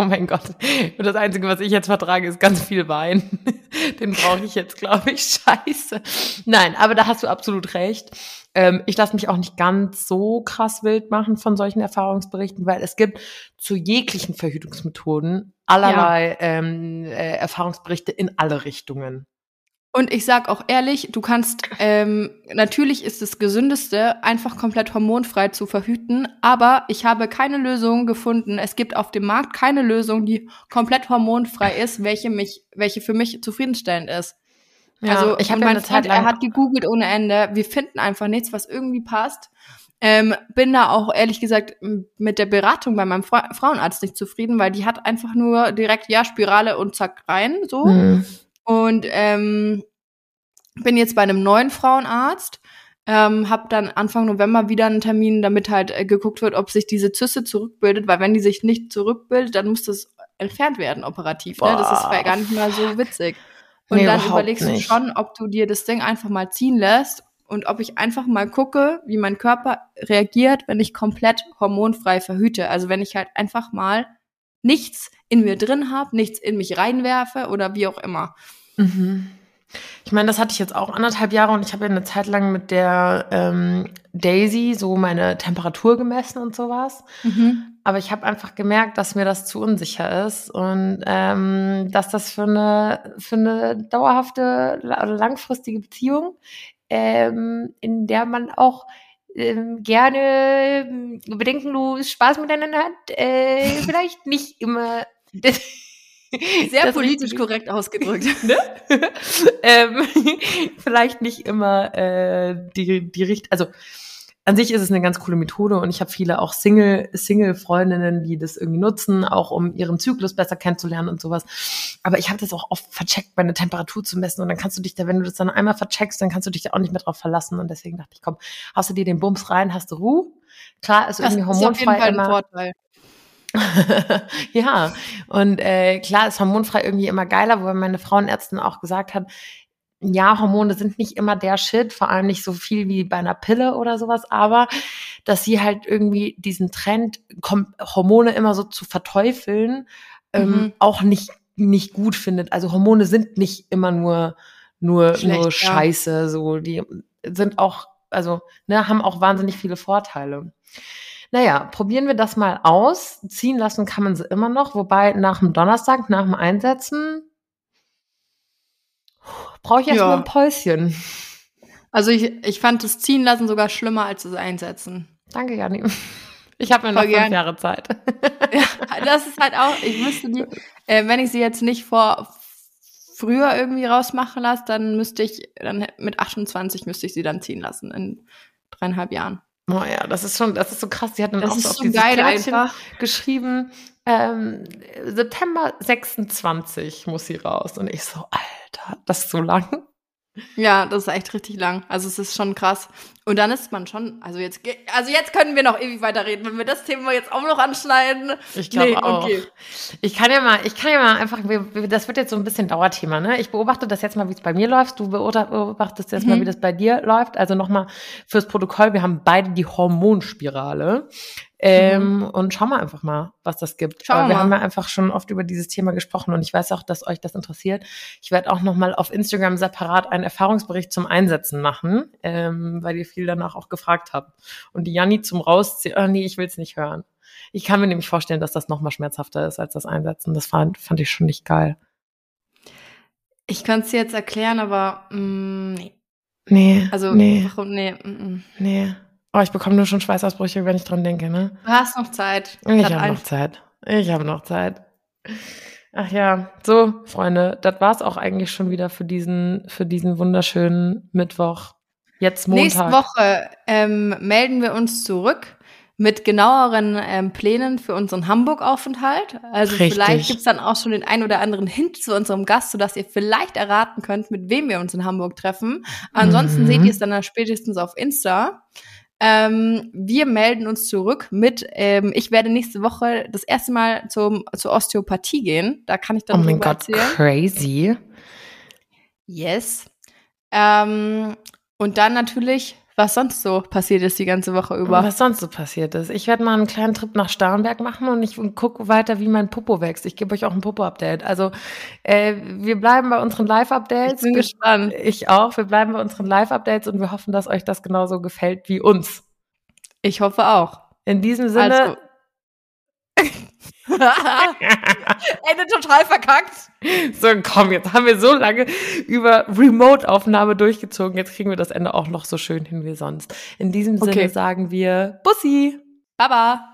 Oh mein Gott. Und das Einzige, was ich jetzt vertrage, ist ganz viel Wein. Den brauche ich jetzt, glaube ich. Scheiße. Nein, aber da hast du absolut recht. Ähm, ich lasse mich auch nicht ganz so krass wild machen von solchen Erfahrungsberichten, weil es gibt zu jeglichen Verhütungsmethoden allerlei ähm, äh, Erfahrungsberichte in alle Richtungen. Und ich sag auch ehrlich, du kannst, ähm, natürlich ist das Gesündeste, einfach komplett hormonfrei zu verhüten, aber ich habe keine Lösung gefunden. Es gibt auf dem Markt keine Lösung, die komplett hormonfrei ist, welche mich, welche für mich zufriedenstellend ist. also ich habe und ja mein eine Freund, Zeit er hat gegoogelt ohne Ende. Wir finden einfach nichts, was irgendwie passt. Ähm, bin da auch ehrlich gesagt mit der Beratung bei meinem Fra Frauenarzt nicht zufrieden, weil die hat einfach nur direkt ja Spirale und zack rein so. Hm. Und ähm, bin jetzt bei einem neuen Frauenarzt. Ähm, habe dann Anfang November wieder einen Termin, damit halt äh, geguckt wird, ob sich diese Zyste zurückbildet, weil wenn die sich nicht zurückbildet, dann muss das entfernt werden operativ. Ne? Das ist Boah. gar nicht mal so witzig. Und Nee, dann überlegst du nicht. schon, ob du dir das Ding einfach mal ziehen lässt und ob ich einfach mal gucke, wie mein Körper reagiert, wenn ich komplett hormonfrei verhüte. Also wenn ich halt einfach mal nichts in mir drin habe, nichts in mich reinwerfe oder wie auch immer. Mhm. Ich meine, das hatte ich jetzt auch anderthalb Jahre und ich habe ja eine Zeit lang mit der ähm, Daisy so meine Temperatur gemessen und sowas. Aber ich habe einfach gemerkt, dass mir das zu unsicher ist und ähm, dass das für eine, für eine dauerhafte oder langfristige Beziehung, ähm, in der man auch ähm, gerne ähm, bedenkenlos Spaß miteinander hat, äh, vielleicht nicht immer Sehr das politisch korrekt ausgedrückt. ähm, vielleicht nicht immer äh, die, die Richt also an sich ist es eine ganz coole Methode und ich habe viele auch Single, Single-Freundinnen, die das irgendwie nutzen, auch um ihren Zyklus besser kennenzulernen und sowas. Aber ich habe das auch oft vercheckt, meine Temperatur zu messen und dann kannst du dich da, wenn du das dann einmal vercheckst, dann kannst du dich da auch nicht mehr drauf verlassen und deswegen dachte ich, komm, hast du dir den Bums rein, hast du Ruhe. Klar, ist Das irgendwie ist auf jeden hormonfrei Fall ein immer. Vorteil. ja, und äh, klar ist hormonfrei irgendwie immer geiler, wobei meine Frauenärztin auch gesagt hat, ja, Hormone sind nicht immer der Shit, vor allem nicht so viel wie bei einer Pille oder sowas, aber dass sie halt irgendwie diesen Trend, Hormone immer so zu verteufeln, ähm, Mhm. auch nicht, nicht gut findet. Also Hormone sind nicht immer nur, nur, Schlecht, nur ja. Scheiße, so, die sind auch, also, ne, haben auch wahnsinnig viele Vorteile. Naja, probieren wir das mal aus. Ziehen lassen kann man sie immer noch, wobei nach dem Donnerstag, nach dem Einsetzen, brauche ich erst Ja. mal ein Päuschen. Also ich, ich fand das Ziehen lassen sogar schlimmer als das Einsetzen. Danke, Jani. Ich habe mir noch fünf. Jahre Zeit. Ja, das ist halt auch, ich müsste die, äh, wenn ich sie jetzt nicht vor früher irgendwie rausmachen lasse, dann müsste ich, dann mit 28 müsste ich sie dann ziehen lassen in dreieinhalb Jahren. Oh ja, das ist schon, das ist so krass. Sie hat dann Das auch so auf so dieses geil Kärtchen einfach. geschrieben, ähm, September 26 muss sie raus. Und ich so, Alter, das ist so lang. Ja, das ist echt richtig lang. Also es ist schon krass. Und dann ist man schon, also jetzt, also jetzt können wir noch ewig weiterreden, wenn wir das Thema jetzt auch noch anschneiden. Ich glaube nee, auch. Okay. Ich kann ja mal, ich kann ja mal einfach, das wird jetzt so ein bisschen Dauerthema, ne? Ich beobachte das jetzt mal, wie es bei mir läuft. Du beobachtest jetzt mhm. mal, wie das bei dir läuft. Also nochmal fürs Protokoll, wir haben beide die Hormonspirale. Ähm, mhm. Und schauen wir einfach mal, was das gibt. Schauen wir, wir haben ja einfach schon oft über dieses Thema gesprochen und ich weiß auch, dass euch das interessiert. Ich werde auch nochmal auf Instagram separat einen Erfahrungsbericht zum Einsetzen machen, ähm, weil ihr viel danach auch gefragt habt. Und die Janni zum Rausziehen, oh nee, ich will es nicht hören. Ich kann mir nämlich vorstellen, dass das nochmal schmerzhafter ist als das Einsetzen. Das fand, fand ich schon nicht geil. Ich kann es dir jetzt erklären, aber mh, mm, nee. Nee. Also, nee. warum, nee. Mm. Nee. Oh, ich bekomme nur schon Schweißausbrüche, wenn ich dran denke, ne? Du hast noch Zeit. Ich habe noch Zeit. Ich habe noch Zeit. Ach ja, so, Freunde, das war's auch eigentlich schon wieder für diesen, für diesen wunderschönen Mittwoch. Jetzt Montag. Nächste Woche ähm, melden wir uns zurück mit genaueren ähm, Plänen für unseren Hamburg-Aufenthalt. Also Richtig. vielleicht gibt's dann auch schon den ein oder anderen Hint zu unserem Gast, sodass ihr vielleicht erraten könnt, mit wem wir uns in Hamburg treffen. Ansonsten mhm. seht ihr es dann spätestens auf Insta. Ähm, wir melden uns zurück mit, ähm, ich werde nächste Woche das erste Mal zum, zur Osteopathie gehen. Da kann ich dann oh drüber Gott, erzählen. Crazy. Yes. Ähm, und dann natürlich was sonst so passiert ist die ganze Woche über. Was sonst so passiert ist. Ich werde mal einen kleinen Trip nach Starnberg machen und ich gucke weiter, wie mein Popo wächst. Ich gebe euch auch ein Popo-Update. Also äh, wir bleiben bei unseren Live-Updates. Ich bin gespannt. Ich auch. Wir bleiben bei unseren Live-Updates und wir hoffen, dass euch das genauso gefällt wie uns. Ich hoffe auch. In diesem Sinne. Also, Ende total verkackt. So, komm, jetzt haben wir so lange über Remote-Aufnahme durchgezogen. Jetzt kriegen wir das Ende auch noch so schön hin wie sonst. In diesem Sinne okay. sagen wir Bussi. Baba.